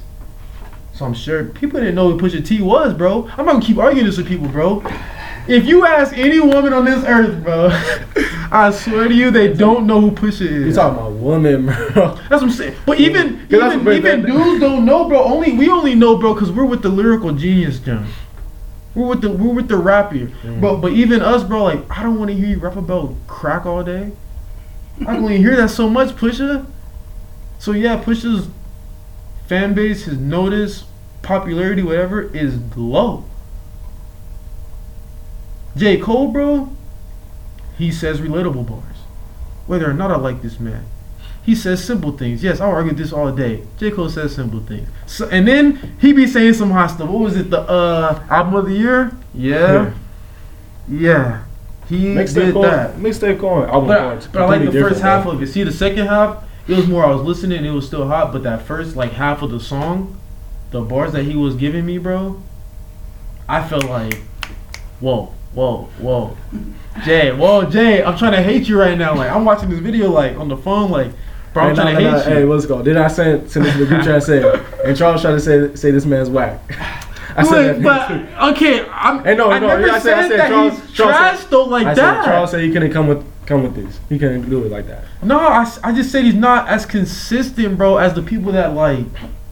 So I'm sure people didn't know who Pusha T was, bro. I'm not gonna keep arguing this with people, bro. If you ask any woman on this earth, bro, I swear to you, they don't know who Pusha is. You talking about women, bro? That's what I'm saying. But even even, even dudes don't know, bro. Only we only know, bro, because we're with the lyrical genius, John. We're with the we're with the rap here, Mm. bro. But even us, bro, like I don't want to hear you rap about crack all day. I don't to hear that so much, Pusha. So yeah, Pusha's fan base, his notice, popularity, whatever, is low. J. Cole, bro, he says relatable bars. Whether or not I like this man. He says simple things. Yes, I'll argue this all day. J. Cole says simple things. So, and then he be saying some hot stuff. What was it? The uh album of the year? Yeah. Yeah. He Mixtape did Cole. that. Mixtape Cole. Album But, parts. but I like the completely first different, half of it. See, the second half, it was more I was listening, it was still hot, but that first like half of the song, the bars that he was giving me, bro, I felt like, whoa, whoa, whoa. Jay, whoa, Jay, I'm trying to hate you right now. Like, I'm watching this video, like, on the phone, like, bro, I'm Hey, trying nah, to nah, hate nah, you. Hey, what's it called? Did I send send this to the group chat and say, and Charles tried to say say this man's whack. I said Wait, that. but, okay, I'm, Hey, no, I no, never yeah, I said- I said, said that Charles- he's Charles trash, said- though, like I that. said Charles said he couldn't come with come with these. He couldn't do it like that. No, I, I just said he's not as consistent, bro, as the people that like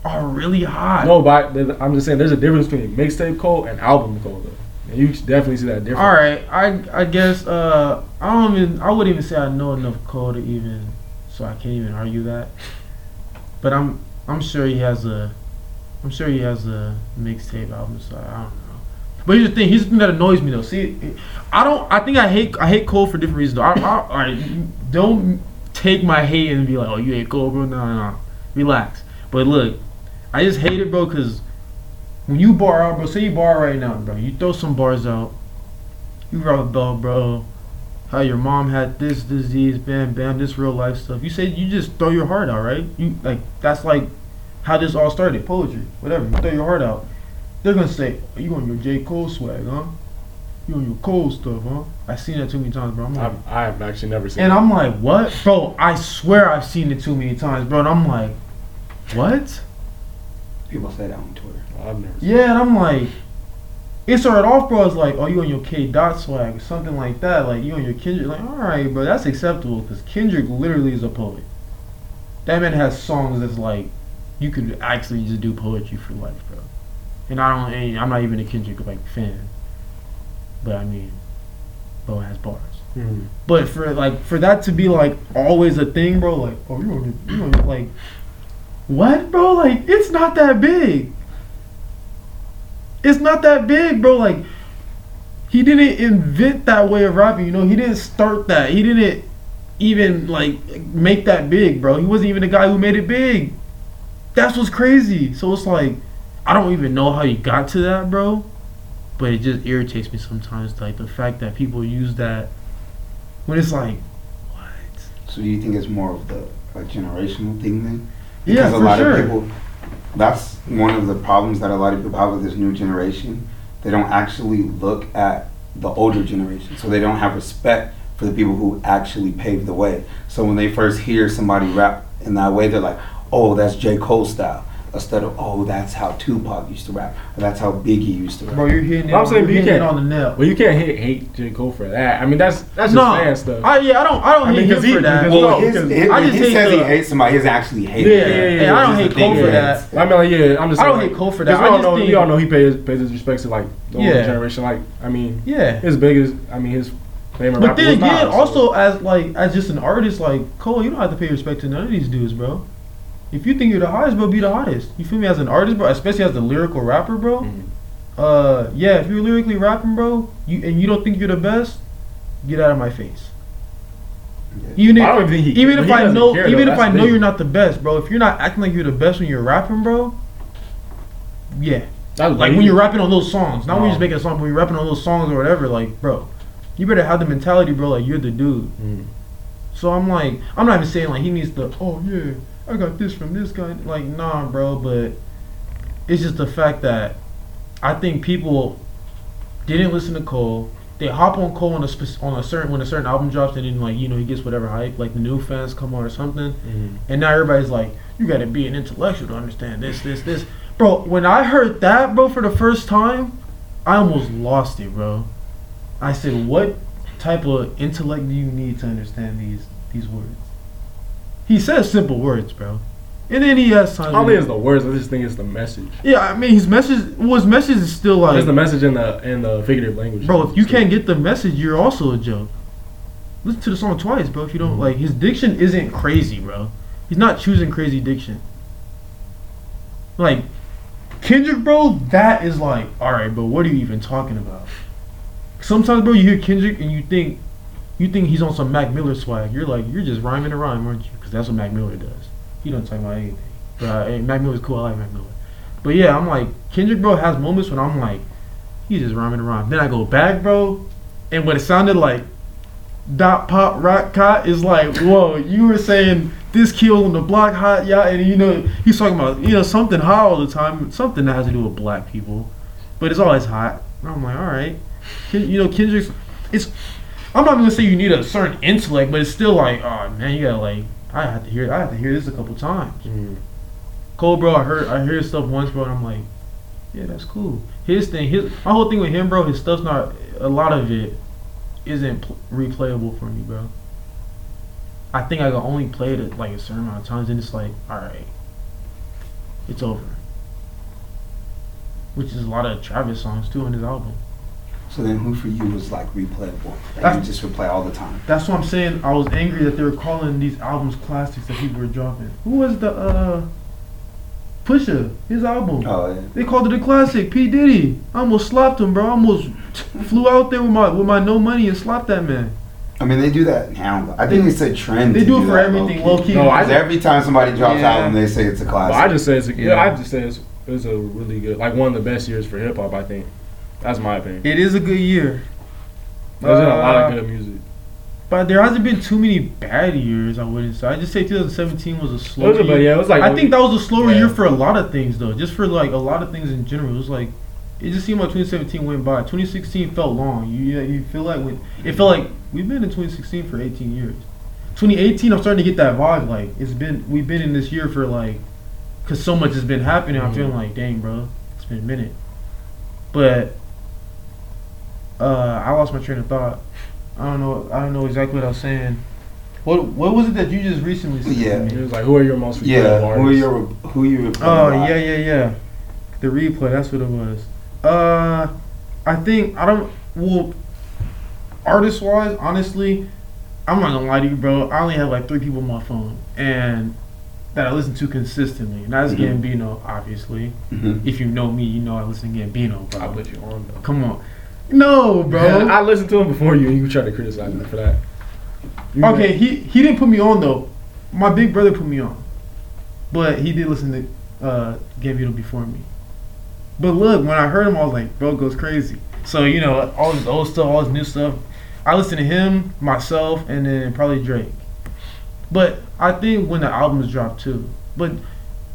are really hot. No, but I- I'm just saying there's a difference between mixtape Cole and album Cole though. And you definitely see that difference. All right, I I guess uh I don't even I wouldn't even say I know enough code to even so I can't even argue that. But I'm I'm sure he has a I'm sure he has a mixtape album, so I don't know. But here's the thing. Here's the thing that annoys me though. See, I don't. I think I hate. I hate Cole for different reasons. Though. I, I, all right, don't take my hate and be like, "Oh, you hate Cole, bro." No, no, no. Relax. But look, I just hate it, bro, because when you bar out, bro. Say you bar right now, bro. You throw some bars out. You rub a bell, bro. How your mom had this disease, bam, bam, this real life stuff. You say you just throw your heart out, right? You like that's like how this all started, poetry, whatever. You throw your heart out. They're gonna say, oh, "You on your J Cole swag, huh? You on your Cole stuff, huh?" I seen that too many times, bro. I'm like, I've, I've actually never seen. It. And it. I'm like, "What, bro?" I swear I've seen it too many times, bro. And I'm like, "What?" People say that on Twitter. I've never. Seen Yeah, and I'm like, it started off, bro. As like, oh, you on your K dot swag, or something like that. Like you on your Kendrick. Like, all right, bro, that's acceptable because Kendrick literally is a poet. That man has songs that's like, you could actually just do poetry for life, bro. And I don't, and I'm not even a Kendrick like fan, but I mean, Bo has bars. Mhm. But for like for that to be like always a thing, bro, like oh you on your, you on your, like what, bro? Like it's not that big. It's not that big, bro. Like he didn't invent that way of rapping. You know, he didn't start that. He didn't even like make that big, bro. He wasn't even the guy who made it big. That's what's crazy. So it's like I don't even know how you got to that, bro. But it just irritates me sometimes, like the fact that people use that when it's like, what? So do you think it's more of the like generational thing then? Yeah, Because a for lot sure. of people, that's one of the problems that a lot of people have with this new generation. They don't actually look at the older generation, so they don't have respect for the people who actually paved the way. So when they first hear somebody rap in that way, they're like, "Oh, that's J. Cole style," instead of, "Oh, that's how Tupac used to rap, or that's how Biggie used to rap." Bro, you're hitting it, I'm saying you're hitting can't- on the nail. Well, you can't hate hate J Cole for that. I mean, that's that's just No, fan stuff. I, yeah, I don't, I don't I mean, hate him 'cause he- for that. well, no, his, his, I just he hate says the- he hates somebody, he's actually hating. Yeah, them. yeah, hey, yeah, I don't hate Cole for that. I mean, like, yeah, I'm just. I don't like, hate Cole for that. we all know, think, we all know he pays pays his respects to like the older generation. Like, I mean, yeah. his biggest, I mean, his favorite But then was again, also as like as just an artist, like Cole, you don't have to pay respect to none of these dudes, bro. If you think you're the hottest, bro, be the hottest. You feel me? As an artist, bro, especially as a lyrical rapper, bro. Mhm. Uh, yeah, if you're lyrically rapping, bro, you and you don't think you're the best, get out of my face. Even I if don't think he- even if he I know care, even though, if I know thing. you're not the best, bro, if you're not acting like you're the best when you're rapping, bro, yeah. That's Like when you're rapping on those songs, not when you're just making a song, but when you're rapping on those songs or whatever, like, bro, you better have the mentality, bro, like you're the dude. Mhm. So I'm like, I'm not even saying like he needs to. Oh yeah, I got this from this guy. Like nah, bro. But it's just the fact that I think people didn't listen to Cole. They hop on Cole on a spec- on a certain when a certain album drops, and then like you know he gets whatever hype. Like the new fans come on or something, Mhm. and now everybody's like, you got to be an intellectual to understand this, this, this. Bro, when I heard that, bro, for the first time, I almost lost it, bro. I said, what type of intellect do you need to understand these these words? He says simple words, bro. And then he has times. I don't think it's the words. I just think it's the message. yeah, I mean, his message. Well, his message is still like, It's the message in the in the figurative language. bro. If you can't get the message, you're also a joke. Listen to the song twice, bro. If you don't Mhm. like, his diction isn't crazy, bro. He's not choosing crazy diction. Like Kendrick, bro, that is like, all right, bro. What are you even talking about? Sometimes, bro, you hear Kendrick and you think, you think he's on some Mac Miller swag. You're like, you're just rhyming a rhyme, aren't you? Because that's what Mac Miller does. He don't talk about anything. But uh, hey, Mac Miller's cool. I like Mac Miller. But yeah, I'm like Kendrick, bro, has moments when I'm like, he's just rhyming a rhyme. Then I go back, bro, and what it sounded like, dot pop rock cot is like, whoa, you were saying this kill on the block hot, yeah, and you know he's talking about you know something hot all the time, something that has to do with black people, but it's always hot. I'm like, all right, you know Kendrick's, it's. I'm not gonna say you need a certain intellect, but it's still like, oh man, you gotta like, I had to hear, I have to hear this a couple times. Mhm. Cole, bro, I heard I heard his stuff once, bro, and I'm like, yeah, that's cool. His thing, his my whole thing with him, bro, his stuff's not a lot of it isn't pl- replayable for me, bro. I think I can only play it like a certain amount of times, and it's like, all right, it's over. Which is a lot of Travis songs too on his album. So then, who for you was like replayable? That That's- you just replay all the time. That's what I'm saying. I was angry that they were calling these albums classics that people were dropping. Who was the uh Pusha? His album. Oh yeah. They called it a classic. P Diddy. I almost slapped him, bro. I almost flew out there with my with my no money and slapped that man. I mean, they do that now. I think it's a trend. They to do it for that everything, low-key. low key. No, I- Because every time somebody drops Yeah. album, they say it's a But classic. I just say it's a, yeah. Yeah. I just say it's, it's a really good, like one of the best years for hip hop. I think that's my opinion. it is a good year. There's been a lot Uh, of good music. But there hasn't been too many bad years. I wouldn't say. I just say 2017 was a slow was a, but year. yeah, it was like I think that was a slower Yeah. year for a lot of things, though. Just for like a lot of things in general. It was like it just seemed like 2017 went by. 2016 felt long. You you feel like when it felt like we've been in 2016 for 18 years. 2018, I'm starting to get that vibe. Like it's been we've been in this year for like, cause so much has been happening. I'm Mhm. feeling like, dang, bro, it's been a minute. But uh, I lost my train of thought. I don't know. I don't know exactly what I was saying. What What was it that you just recently said? to Yeah. me? It was like, who are your most replayable yeah. Who are artists? your who you replaying? Oh a lot? yeah, yeah, yeah. The replay. That's what it was. Uh, I think I don't. Well, artist wise, honestly, I'm not gonna lie to you, bro. I only have like three people on my phone, and that I listen to consistently. And that's Mhm. Gambino, obviously. Mhm. If you know me, you know I listen to Gambino, bro. I put you on though. Come on. No, bro. I listened to him before you, and you tried to criticize me for that. You Okay, he he didn't put me on though. My big brother put me on, but he did listen to uh, Gambino before me. But look, when I heard him, I was like, bro goes crazy. So you know, all this old stuff, all this new stuff. I listened to him, myself, and then probably Drake. But I think when the albums drop too. But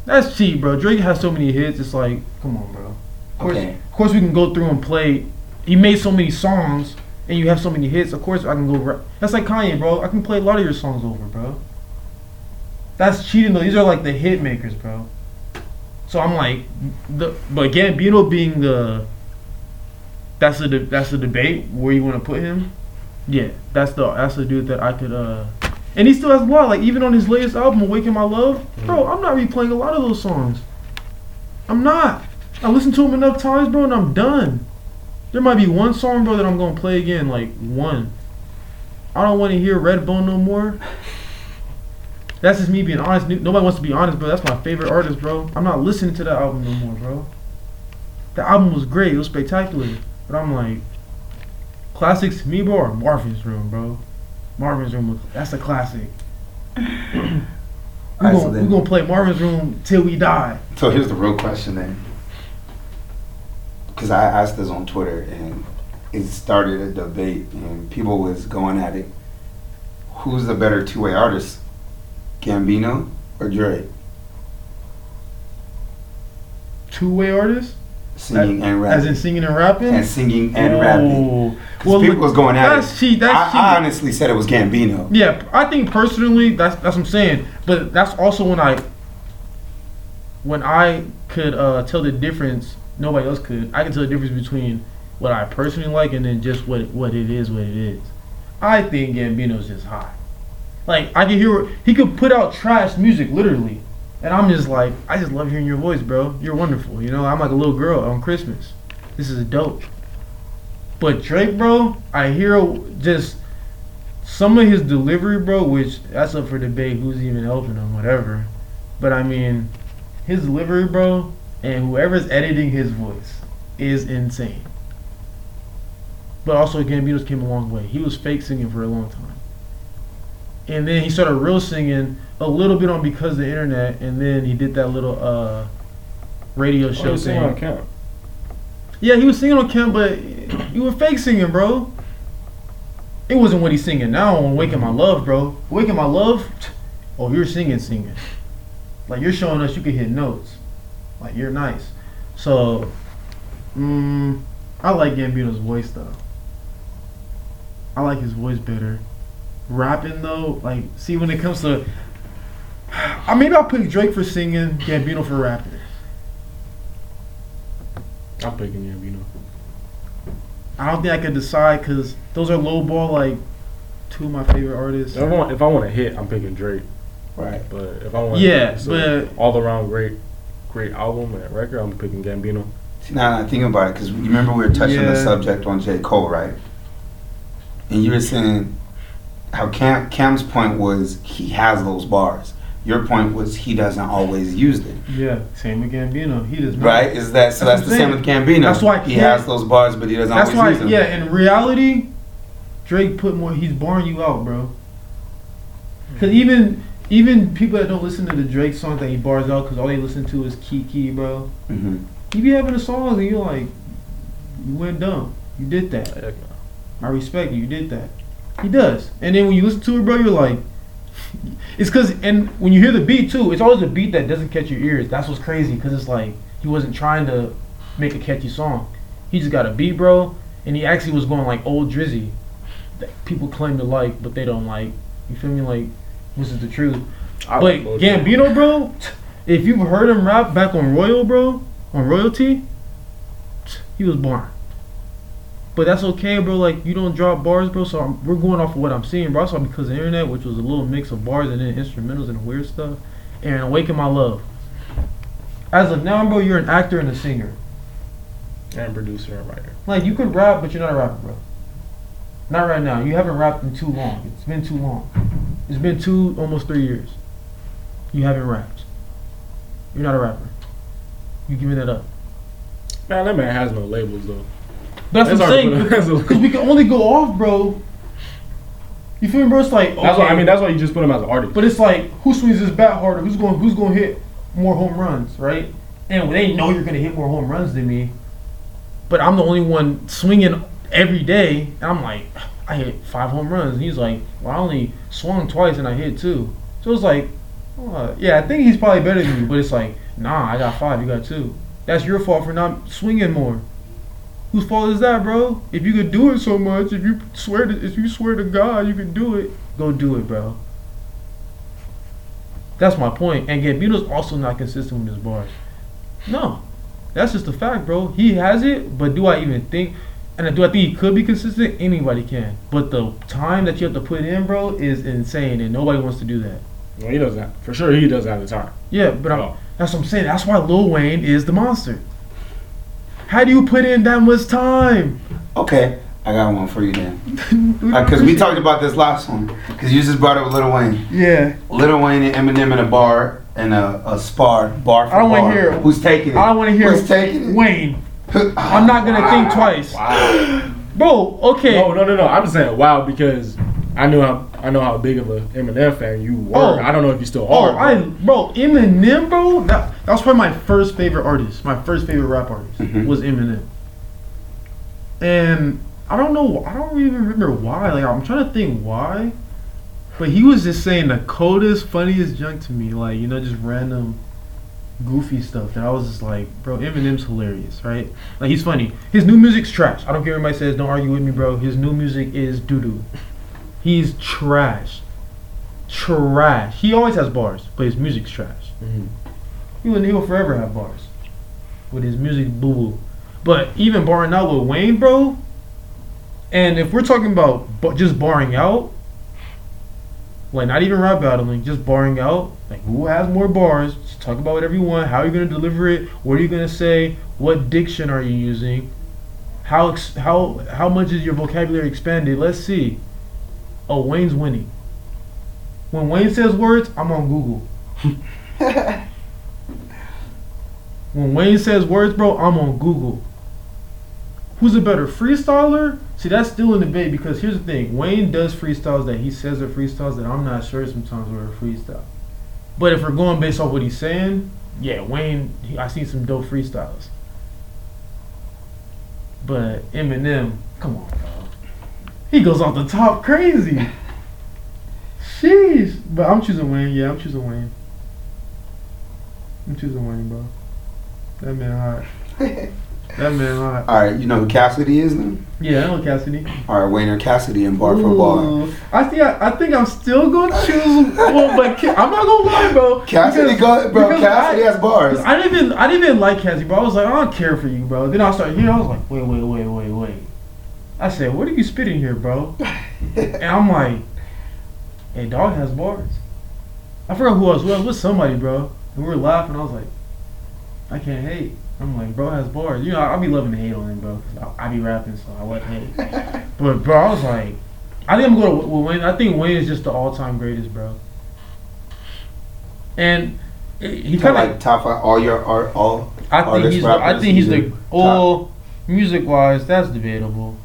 That's cheap, bro. Drake has so many hits. It's like, come on, bro. Of course, Okay. of course, we can go through and play. He made so many songs, and you have so many hits. Of course, I can go. That's like Kanye, bro. I can play a lot of your songs over, bro. That's cheating though. These are like the hit makers, bro. So I'm like, the but Gambino being the. That's the that's the debate where you want to put him. Yeah, that's the that's the dude that I could uh. And he still has a lot. Like even on his latest album, "Awaken My Love," bro. I'm not replaying a lot of those songs. I'm not. I listened to him enough times, bro, and I'm done. There might be one song, bro, that I'm gonna play again, like one. I don't want to hear Redbone no more. That's just me being honest. Nobody wants to be honest, bro. That's my favorite artist, bro. I'm not listening to that album no more, bro. The album was great. It was spectacular. But I'm like, classics to me, bro, are Marvin's Room, bro. Marvin's Room, that's a classic. We're gonna, then- we gonna play Marvin's Room till we die. So here's the real question then. Because I asked this on Twitter and it started a debate and people was going at it. Who's the better two way artist? Gambino or Drake? Two way artist? Singing and rapping. As in singing and rapping? And singing and rapping. Because people was going at that's it. cheap. That's I. I honestly said it was Gambino. Yeah, I think personally that's that's what I'm saying. But that's also when I when I could uh, tell the difference. Nobody else could. I can tell the difference between what I personally like and then just what what it is, what it is. I think Gambino's just high. Like I can hear he could put out trash music literally, and I'm just like I just love hearing your voice, bro. You're wonderful. You know I'm like a little girl on Christmas. This is dope. But Drake, bro, I hear just some of his delivery, bro, which that's up for debate. Who's even helping him, whatever. But I mean, his delivery, bro, and whoever's editing his voice is insane. But also, Gambino's came a long way. He was fake singing for a long time, and then he started real singing a little bit on because of the internet, and then he did that little uh radio Oh, show you sing on thing. Yeah, he was singing on camp, but you were fake singing, bro. It wasn't what he's singing now on Waking My Love, bro. Waking My Love, oh, you're singing, singing. Like, you're showing us you can hit notes. Like, you're nice. So, mm, I like Gambino's voice, though. I like his voice better. Rapping, though, like, see, when it comes to. I maybe I'll pick Drake for singing, Gambino for rapping. I'm picking Gambino. I don't think I could decide because those are low ball like two of my favorite artists. If I want, if I want to hit, I'm picking Drake. Right. But if I want, Yeah, so but- all around great, great album and record, I'm picking Gambino. See, now that I think about it, because you remember we were touching the subject on J. Cole, right? And you were saying how Cam, Cam's point was he has those bars. Your point was he doesn't always use them, Yeah, same with Gambino. He does not. right? Is that so? That's That's, the same with Gambino. That's why he has those bars, but he doesn't That's always why. use them. Yeah, in reality, Drake put more. He's barring you out, bro. Cause even even people that don't listen to the Drake songs that he bars out, cause all they listen to is Kiki, bro. hmm He be having the songs and you're like, you went dumb. You did that. Heck no. I respect you. You did that. He does. And then when you listen to it, bro, you're like, it's because, and when you hear the beat too, it's always a beat that doesn't catch your ears. That's what's crazy because it's like he wasn't trying to make a catchy song. He just got a beat, bro, and he actually was going like old Drizzy that people claim to like, but they don't like. You feel me? Like, this is the truth. I but. Gambino, bro, if you've heard him rap back on Royal, bro, on Royalty, he was born. But that's okay, bro. Like you don't drop bars, bro. So I'm, we're going off of what I'm seeing, bro. I saw because of the internet, which was a little mix of bars and then instrumentals and weird stuff. And awaken my love. As of now, bro, you're an actor and a singer. and producer and writer. Like you could rap, but you're not a rapper, bro. Not right now. You haven't rapped in too long. It's been too long. It's been two, almost three years. You haven't rapped. You're not a rapper. You give me that up. Man, that man has no labels though. That's, That's what I'm saying. put- that's a- Because we can only go off, bro. You feel me, bro? It's like okay, That's why I mean. That's why you just put him as an artist. but it's like who swings his bat harder? Who's going? Who's going to hit more home runs, right? And when they know you're going to hit more home runs than me, but I'm the only one swinging every day, and I'm like, I hit five home runs, and he's like, well, I only swung twice and I hit two. So it's like, Uh, yeah, I think he's probably better than you, but it's like, nah, I got five, you got two. That's your fault for not swinging more. Whose fault is that, bro? If you could do it so much, if you swear to, if you swear to God, you can do it. Go do it, bro. That's my point. And Gambino's also not consistent with his bars. No, that's just a fact, bro. He has it, but do I even think? And do I think he could be consistent? Anybody can. But the time that you have to put in, bro, is insane, and nobody wants to do that. Well, he doesn't. Have, for sure, he doesn't have the time. Yeah, but I'm, Oh. that's what I'm saying. That's why Lil Wayne is the monster. How do you put in that much time? Okay, I got one for you then. Uh, because we talked about this last one. Because you just brought up Lil Wayne. Yeah. Lil Wayne and Eminem in a bar and a, a spar bar for I don't wanna hear. Who's taking it? I don't want to hear Who's taking it? Wayne. I'm not gonna think twice, Wow. bro. Okay. No, no, no, no. I'm just saying wow because I knew how I know how big of a Eminem fan you were. Oh. I don't know if you still Oh, are. I bro, Eminem, bro. That, that was probably my first favorite artist. My first favorite rap artist Mhm. was Eminem. And I don't know. I don't even remember why. Like I'm trying to think why. But he was just saying the coldest, funniest junk to me. Like you know, just random, goofy stuff. that I was just like, bro, Eminem's hilarious, right? Like he's funny. His new music's trash. I don't care what anybody says. Don't argue with me, bro. His new music is doo doo. He's trash. Trash. He always has bars, but his music's trash. Mhm. He will, he will forever have bars. With his music boo boo. But even barring out with Wayne, bro, and if we're talking about just barring out, like not even rap battling, just barring out, like who has more bars, just talk about whatever you want, how are you're gonna deliver it, what are you gonna say, what diction are you using, how ex- how how much is your vocabulary expanded? Let's see. Oh, Wayne's winning. When Wayne says words, I'm on Google. When Wayne says words, bro, I'm on Google. Who's a better freestyler? See, that's still in debate because here's the thing: Wayne does freestyles that he says are freestyles that I'm not sure sometimes were a freestyle. But if we're going based off what he's saying, yeah, Wayne, he, I seen some dope freestyles. But Eminem, come on, bro, he goes off the top crazy. Sheesh, but I'm choosing Wayne. Yeah, I'm choosing Wayne. I'm choosing Wayne, bro. That man hot. That man. All right, you know who Cassidy is then? Yeah, I know Cassidy. All right, Wayne or Cassidy in bar for bar. I think I, I think I'm still gonna choose. well, but Ca- I'm not gonna lie, bro. Cassidy, because- go, bro. Cassidy I, has bars. I didn't even I didn't even like Cassidy, bro. I was like, I don't care for you, bro. Then I started hearing, I was like, wait, wait, wait, wait, wait. I said, what are you spitting here, bro? And I'm like, hey, dog has bars. I forgot who I was with. I was with somebody, bro. And we were laughing. I was like, I can't hate. I'm like, bro has bars. You know, I'll be loving to hate on him, bro. I, I be rapping, so I let hate. But bro, I was like, I think I'm going to with Wayne. I think Wayne is just the all-time greatest, bro. And he He kind of, like top five all your art, all. I think artists, he's, the, I rappers, think he's the, music, oh, music-wise, that's debatable.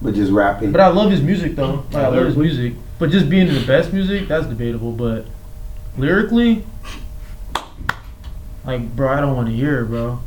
but just rapping. But I love his music though. Like, I love his music. But just being the best music, that's debatable. But lyrically, like, bro, I don't want to hear it, bro.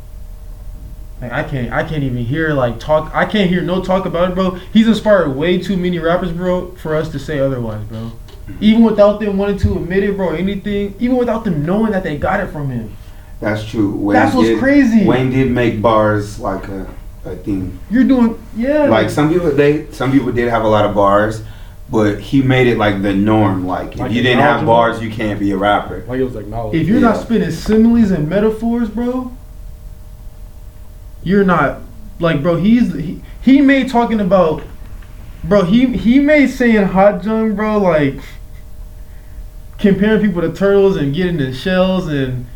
Like, I can't, I can't even hear like talk. I can't hear no talk about it, bro. He's inspired way too many rappers, bro, for us to say otherwise, bro. Mm-hmm. Even without them wanting to admit it, bro, or anything. Even without them knowing that they got it from him. That's true. Wayne That's what's did, crazy. Wayne did make bars like a, a thing. You're doing, yeah. Like some people, they some people did have a lot of bars, but he made it like the norm. Like, Like if you didn't have bars, you can't be a rapper. Like it was like acknowledged. If you're not spinning similes and metaphors, bro, you're not like, bro. He's he, he made talking about, bro. He he made saying hot junk, bro, like comparing people to turtles and getting the shells and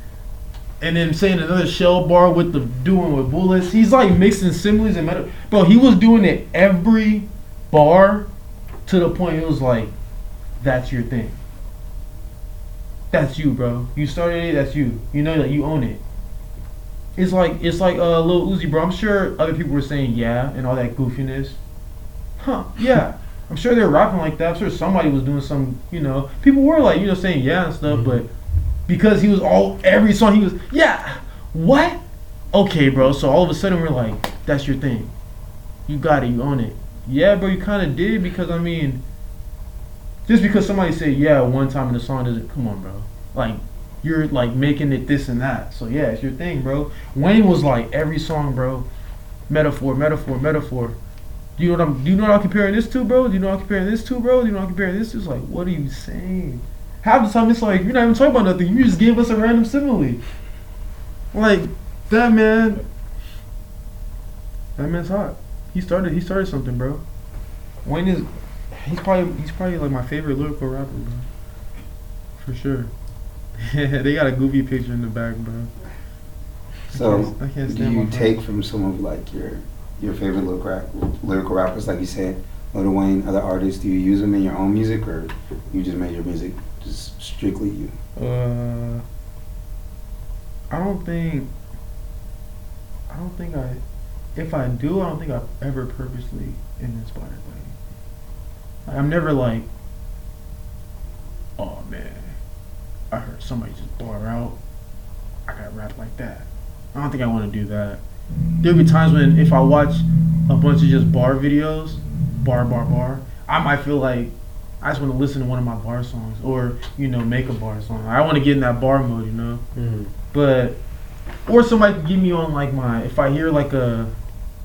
and then saying another shell bar with the doing with bullets. He's like mixing similes and meta. Bro, he was doing it every bar to the point it was like, that's your thing. That's you, bro. You started it. That's you. You know that you own it. It's like it's like uh, Lil Uzi, bro. I'm sure other people were saying yeah and all that goofiness. Huh? Yeah. I'm sure they're rapping like that. I'm sure somebody was doing some. You know, people were like you know saying yeah and stuff, but because he was all every song he was yeah. What? Okay, bro. So all of a sudden we're like, that's your thing. You got it. You own it. Yeah, bro. You kind of did because I mean, just because somebody said yeah one time in the song doesn't come on, bro. like you're like making it this and that. So yeah, it's your thing, bro. Wayne was like every song, bro. Metaphor, metaphor, metaphor. Do you know what I'm? Do you know what I'm comparing this to, bro? Do you know what I'm comparing this to, bro? Do you know what I'm comparing this to? It's like, what are you saying? Half the time it's like you're not even talking about nothing. You just gave us a random simile. Like that man. That man's hot. He started. He started something, bro. Wayne is. He's probably. He's probably like my favorite lyrical rapper, bro. For sure. they got a goofy picture in the back, bro. So, I can't do you take from some of like your your favorite lyrical, rap, lyrical rappers, like you said, Lil Wayne, other artists? Do you use them in your own music, or you just made your music just strictly you? Uh, I don't think. I don't think I. If I do, I don't think I've ever purposely been inspired by anything. I'm never like, oh man, I heard somebody just bar out. I got rap like that. I don't think I want to do that. There'll be times when if I watch a bunch of just bar videos, bar bar bar, I might feel like I just want to listen to one of my bar songs or you know make a bar song. I want to get in that bar mode, you know. Mm. But or somebody can get me on like my if I hear like a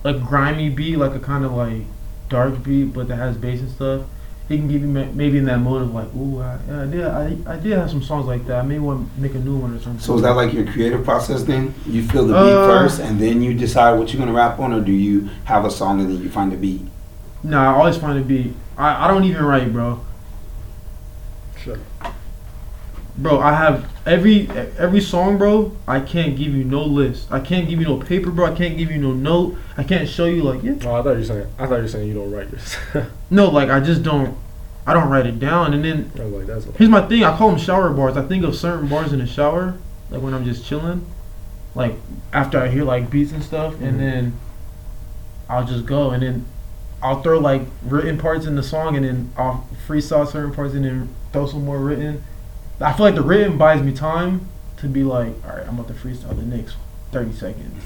a grimy beat, like a kind of like dark beat, but that has bass and stuff. He can give you maybe in that mode of like, ooh, I, yeah, I did, I, I did have some songs like that. I may want to make a new one or something. So is that like your creative process then? You feel the beat Uh, first, and then you decide what you're gonna rap on, or do you have a song and then you find the beat? Nah, I always find a beat. I, I don't even write, bro. Sure. Bro, I have every every song, bro. I can't give you no list. I can't give you no paper, bro. I can't give you no note. I can't show you like yeah. Oh, I thought you were saying. I thought you were saying you don't write yours. No, like I just don't. I don't write it down. And then like, that's. Here's my thing. I call them shower bars. I think of certain bars in the shower, like when I'm just chilling, like after I hear like beats and stuff, Mhm. and then I'll just go and then I'll throw like written parts in the song, and then I'll freestyle certain parts, and then throw some more written. I feel like the written buys me time to be like, all right, I'm about to freestyle the next 30 seconds.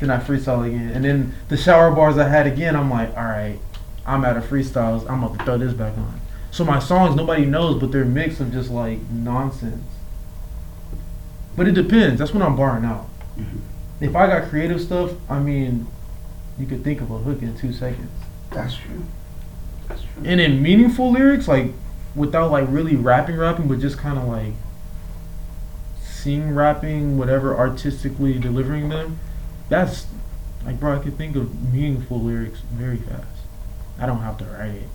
Then I freestyle again, and then the shower bars I had again. I'm like, all right, I'm out of freestyles. I'm about to throw this back on. So my songs nobody knows, but they're a mix of just like nonsense. But it depends. That's when I'm barring out. Mhm. If I got creative stuff, I mean, you could think of a hook in two seconds. That's true. That's true. And in meaningful lyrics, like without like really rapping, rapping, but just kind of like sing rapping, whatever, artistically delivering them. That's like, bro, I could think of meaningful lyrics very fast. I don't have to write it.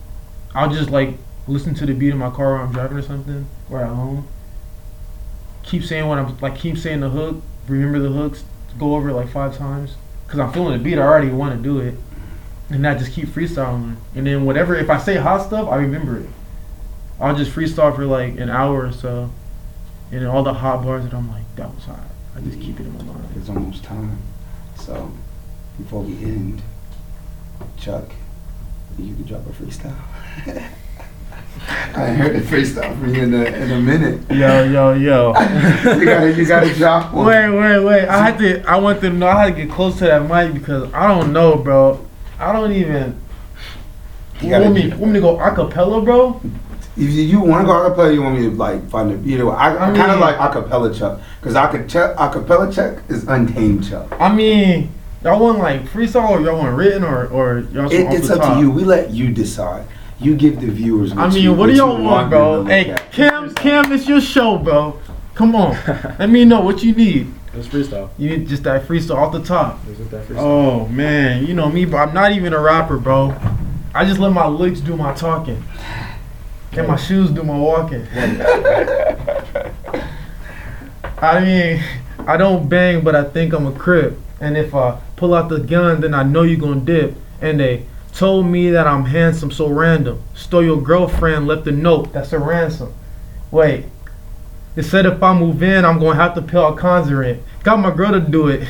I'll just like listen to the beat in my car while I'm driving or something, or at home. Keep saying what I'm like. Keep saying the hook. Remember the hooks. Go over it like five times. Cause I'm feeling the beat. I already want to do it and I just keep freestyling. And then whatever, if I say hot stuff, I remember it. I'll just freestyle for like an hour or so, and then all the hot bars that I'm like, that was hot. I just keep it in my mind. It's almost time. So before we end, Chuck, you can drop a freestyle. I heard a freestyle from you in a, in a minute. Yo, yo, yo. you gotta you gotta drop one. Wait, wait, wait. I had to. I want them to know. I had to get close to that mic because I don't know, bro. I don't even. You want me? Want me to go acapella, bro? If you, you want to go acapella, you want me to like find a you know I, I, I kind of mean- like acapella Chuck because I could acapella acapella Chuck is untamed Chuck. I mean, y'all want like freestyle or y'all want written or or y'all just It, want off it's up top? to you. We let you decide. You give the viewers. What I mean, you, what do you y'all want, them bro? to Hey, look at. Cam, Cam, it's your show, bro. Come on, let me know what you need. it's freestyle. You need just that freestyle off the top. Just that freestyle. Oh man, you know me, bro. I'm not even a rapper, bro. I just let my licks do my talking, and my shoes do my walking. I mean, I don't bang, but I think I'm a crip. And if I pull out the gun, then I know you're gonna dip. And they told me that I'm handsome, so random. Stole your girlfriend, left a note. That's a ransom. Wait. They said if I move in, I'm gonna have to pay of rent. Got my girl to do it.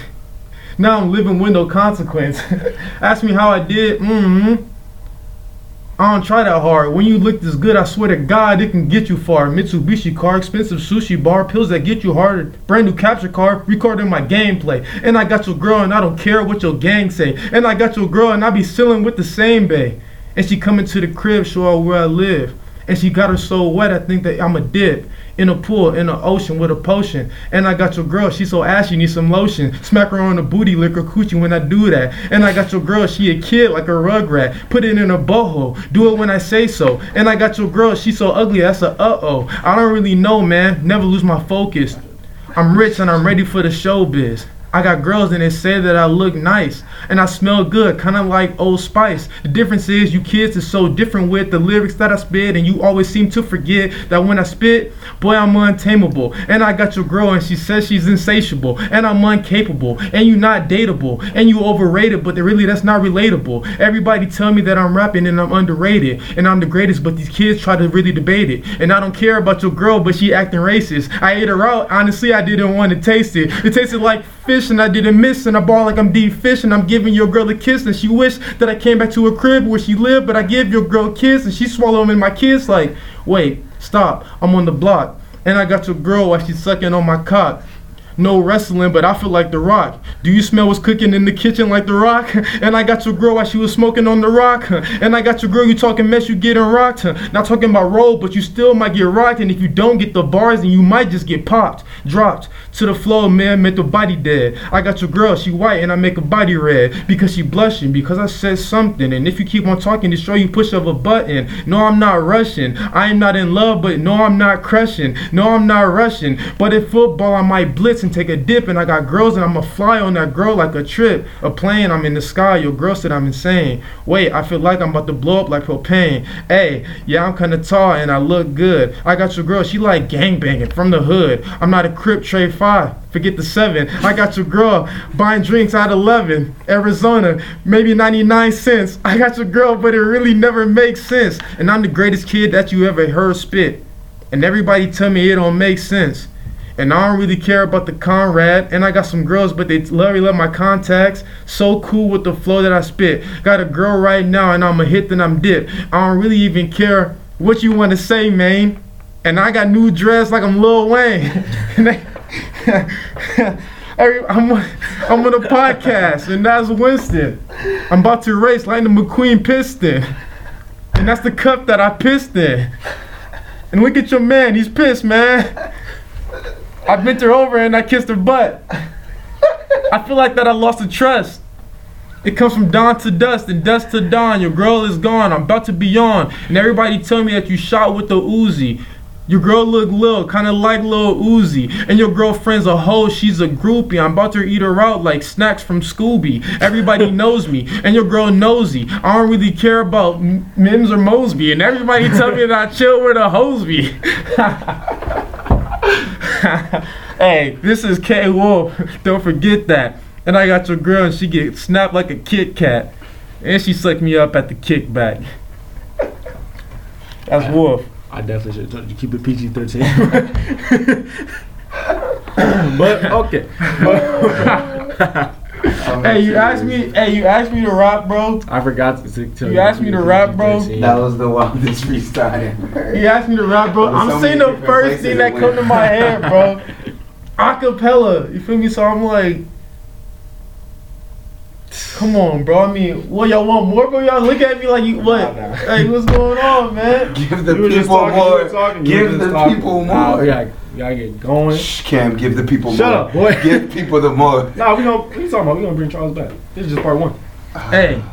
Now I'm living with no consequence. Ask me how I did. Mm-hmm. I don't try that hard. When you look this good, I swear to God, it can get you far. Mitsubishi car, expensive sushi bar, pills that get you harder. Brand new capture card, recording my gameplay. And I got your girl, and I don't care what your gang say. And I got your girl, and I be chilling with the same bae. And she coming to the crib, show her where I live. And she got her so wet, I think that I'm a dip in a pool, in the ocean with a potion. And I got your girl, she so ashy, need some lotion. Smack her on the booty, lick her coochie when I do that. And I got your girl, she a kid like a rugrat. Put it in a boho, do it when I say so. And I got your girl, she so ugly, that's a uh oh. I don't really know, man, never lose my focus. I'm rich and I'm ready for the showbiz. I got girls and they say that I look nice and I smell good, kind of like Old Spice. The difference is you kids is so different with the lyrics that I spit, and you always seem to forget that when I spit, boy, I'm untamable. And I got your girl and she says she's insatiable, and I'm incapable, and you not dateable, and you overrated, but really that's not relatable. Everybody tell me that I'm rapping and I'm underrated, and I'm the greatest, but these kids try to really debate it. And I don't care about your girl, but she acting racist. I ate her out, honestly, I didn't want to taste it. It tasted like fish and I didn't miss and I ball like I'm deep fish and I'm giving your girl a kiss and she wished that I came back to her crib where she lived but I give your girl a kiss and she swallow him in my kiss like wait stop I'm on the block and I got your girl while she's sucking on my cock no wrestling, but I feel like The Rock. Do you smell what's cooking in the kitchen like The Rock? And I got your girl while she was smoking on The Rock. And I got your girl, you talking mess, you getting rocked. Not talking about roll, but you still might get rocked. And if you don't get the bars, then you might just get popped, dropped to the floor, man, make the body dead. I got your girl, she white, and I make her body red because she blushing because I said something. And if you keep on talking, to show you push of a button. No, I'm not rushing. I am not in love, but no, I'm not crushing. No, I'm not rushing. But in football, I might blitz and take a dip and I got girls and I'ma fly on that girl like a trip. A plane, I'm in the sky, your girl said I'm insane. Wait, I feel like I'm about to blow up like propane. Hey, yeah, I'm kinda tall and I look good. I got your girl, she like gangbanging from the hood. I'm not a crip trade five. Forget the seven. I got your girl buying drinks at 11. Arizona, maybe 99 cents. I got your girl, but it really never makes sense. And I'm the greatest kid that you ever heard spit. And everybody tell me it don't make sense. And I don't really care about the Conrad. And I got some girls, but they love, love my contacts. So cool with the flow that I spit. Got a girl right now, and I'm a hit, then I'm dip. I don't really even care what you want to say, man. And I got new dress like I'm Lil Wayne. I'm, I'm on a podcast, and that's Winston. I'm about to race like the McQueen Piston. And that's the cup that I pissed in. And look at your man, he's pissed, man. I bent her over and I kissed her butt. I feel like that I lost the trust. It comes from dawn to dust and dust to dawn. Your girl is gone. I'm about to be on. And everybody tell me that you shot with the Uzi. Your girl look little, kind of like Lil Uzi. And your girlfriend's a hoe, she's a groupie. I'm about to eat her out like snacks from Scooby. Everybody knows me, and your girl nosy. I don't really care about Mims or Mosby. And everybody tell me that I chill with a Hosby. hey, this is K Wolf. Don't forget that. And I got your girl, and she get snapped like a Kit Kat. And she sucked me up at the kickback. That's Wolf. I definitely should have told you keep it PG thirteen. but okay. Hey, you asked me. Hey, you asked me to rap, bro. I forgot to tell you. You asked me to rap, bro? That was the wildest freestyle ever. You asked me to rap, bro. I'm so saying the first thing that went. come to my head, bro. Acapella. You feel me? So I'm like, come on, bro. I mean, what y'all want more, bro? Y'all look at me like you what? Nah, nah. Hey, what's going on, man? Give the You were just people talking, more. talking, Give the talking. people Nah, more. we we gotta get going. Shh, Cam, give the people Shut more. Shut up, boy. Give people the more. Nah, we gonna, what you talking about? We gonna bring Charles back. This is just part one. Hey,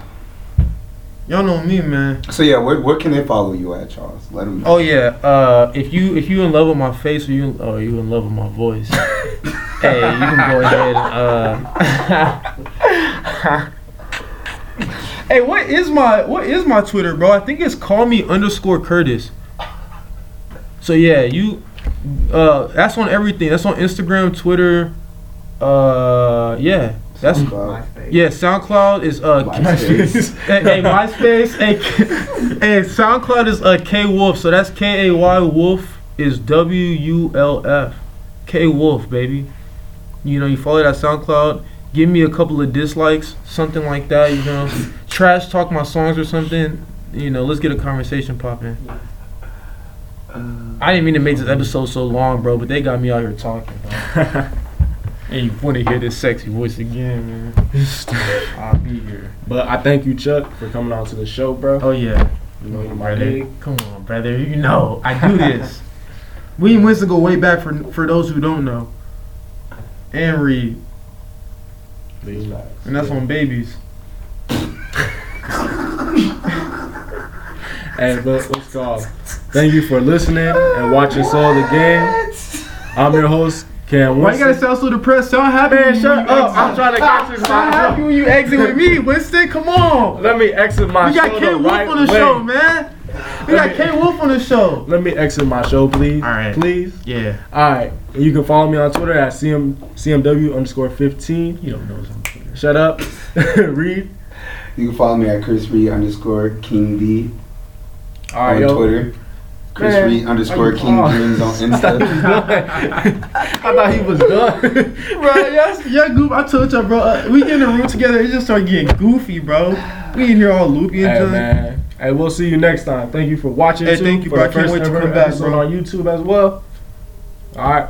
y'all know me, man. So yeah, where, where can they follow you at, Charles? Let them know. Oh yeah. Uh, if you if you in love with my face or you or you in love with my voice, hey, you can go ahead. Uh, hey, what is my what is my Twitter, bro? I think it's call me underscore Curtis. So yeah, you. Uh, that's on everything. That's on Instagram, Twitter. Uh, yeah. That's SoundCloud. yeah. SoundCloud is uh. MySpace. hey, hey, MySpace. Hey, hey, SoundCloud is uh K Wolf. So that's K A Y Wolf is W U L F. K Wolf, baby. You know, you follow that SoundCloud. Give me a couple of dislikes, something like that. You know, trash talk my songs or something. You know, let's get a conversation popping. I didn't mean to make this episode so long, bro, but they got me out here talking. Bro. and you want to hear this sexy voice again, man? I'll be here. But I thank you, Chuck, for coming on to the show, bro. Oh yeah. You know, you're my brother. Come on, brother. You know I do this. we and Winston go way back for for those who don't know. And Reed, and that's on babies. Hey, but what's called? Thank you for listening and watching Soul the Game. I'm your host, Cam Why you gotta Winston. sound so depressed? Sound happy. Man, when shut up. exit. I'm trying to catch you. Sound happy when you exit with me, Winston. Come on. Let me exit my We got show K the Wolf right on the way. show, man. We got K Wolf on the show. Let me exit my show, please. All right. Please. Yeah. All right. You can follow me on Twitter at CM, CMW underscore 15. You don't know what's on Twitter. Shut up. Reed. You can follow me at Chris Reed underscore King B All right, on yo. Twitter. Chris Man, Reed underscore King oh. Dreams on I thought he was Insta. I thought he was done. bro, yes, yeah, goof. I told you, bro. Uh, we get in the room together. It just started getting goofy, bro. We in here all loopy and Hey, junk. man. Hey, we'll see you next time. Thank you for watching. Hey, too, thank you, for bro. the I can't wait to come back, bro. on YouTube as well. All right.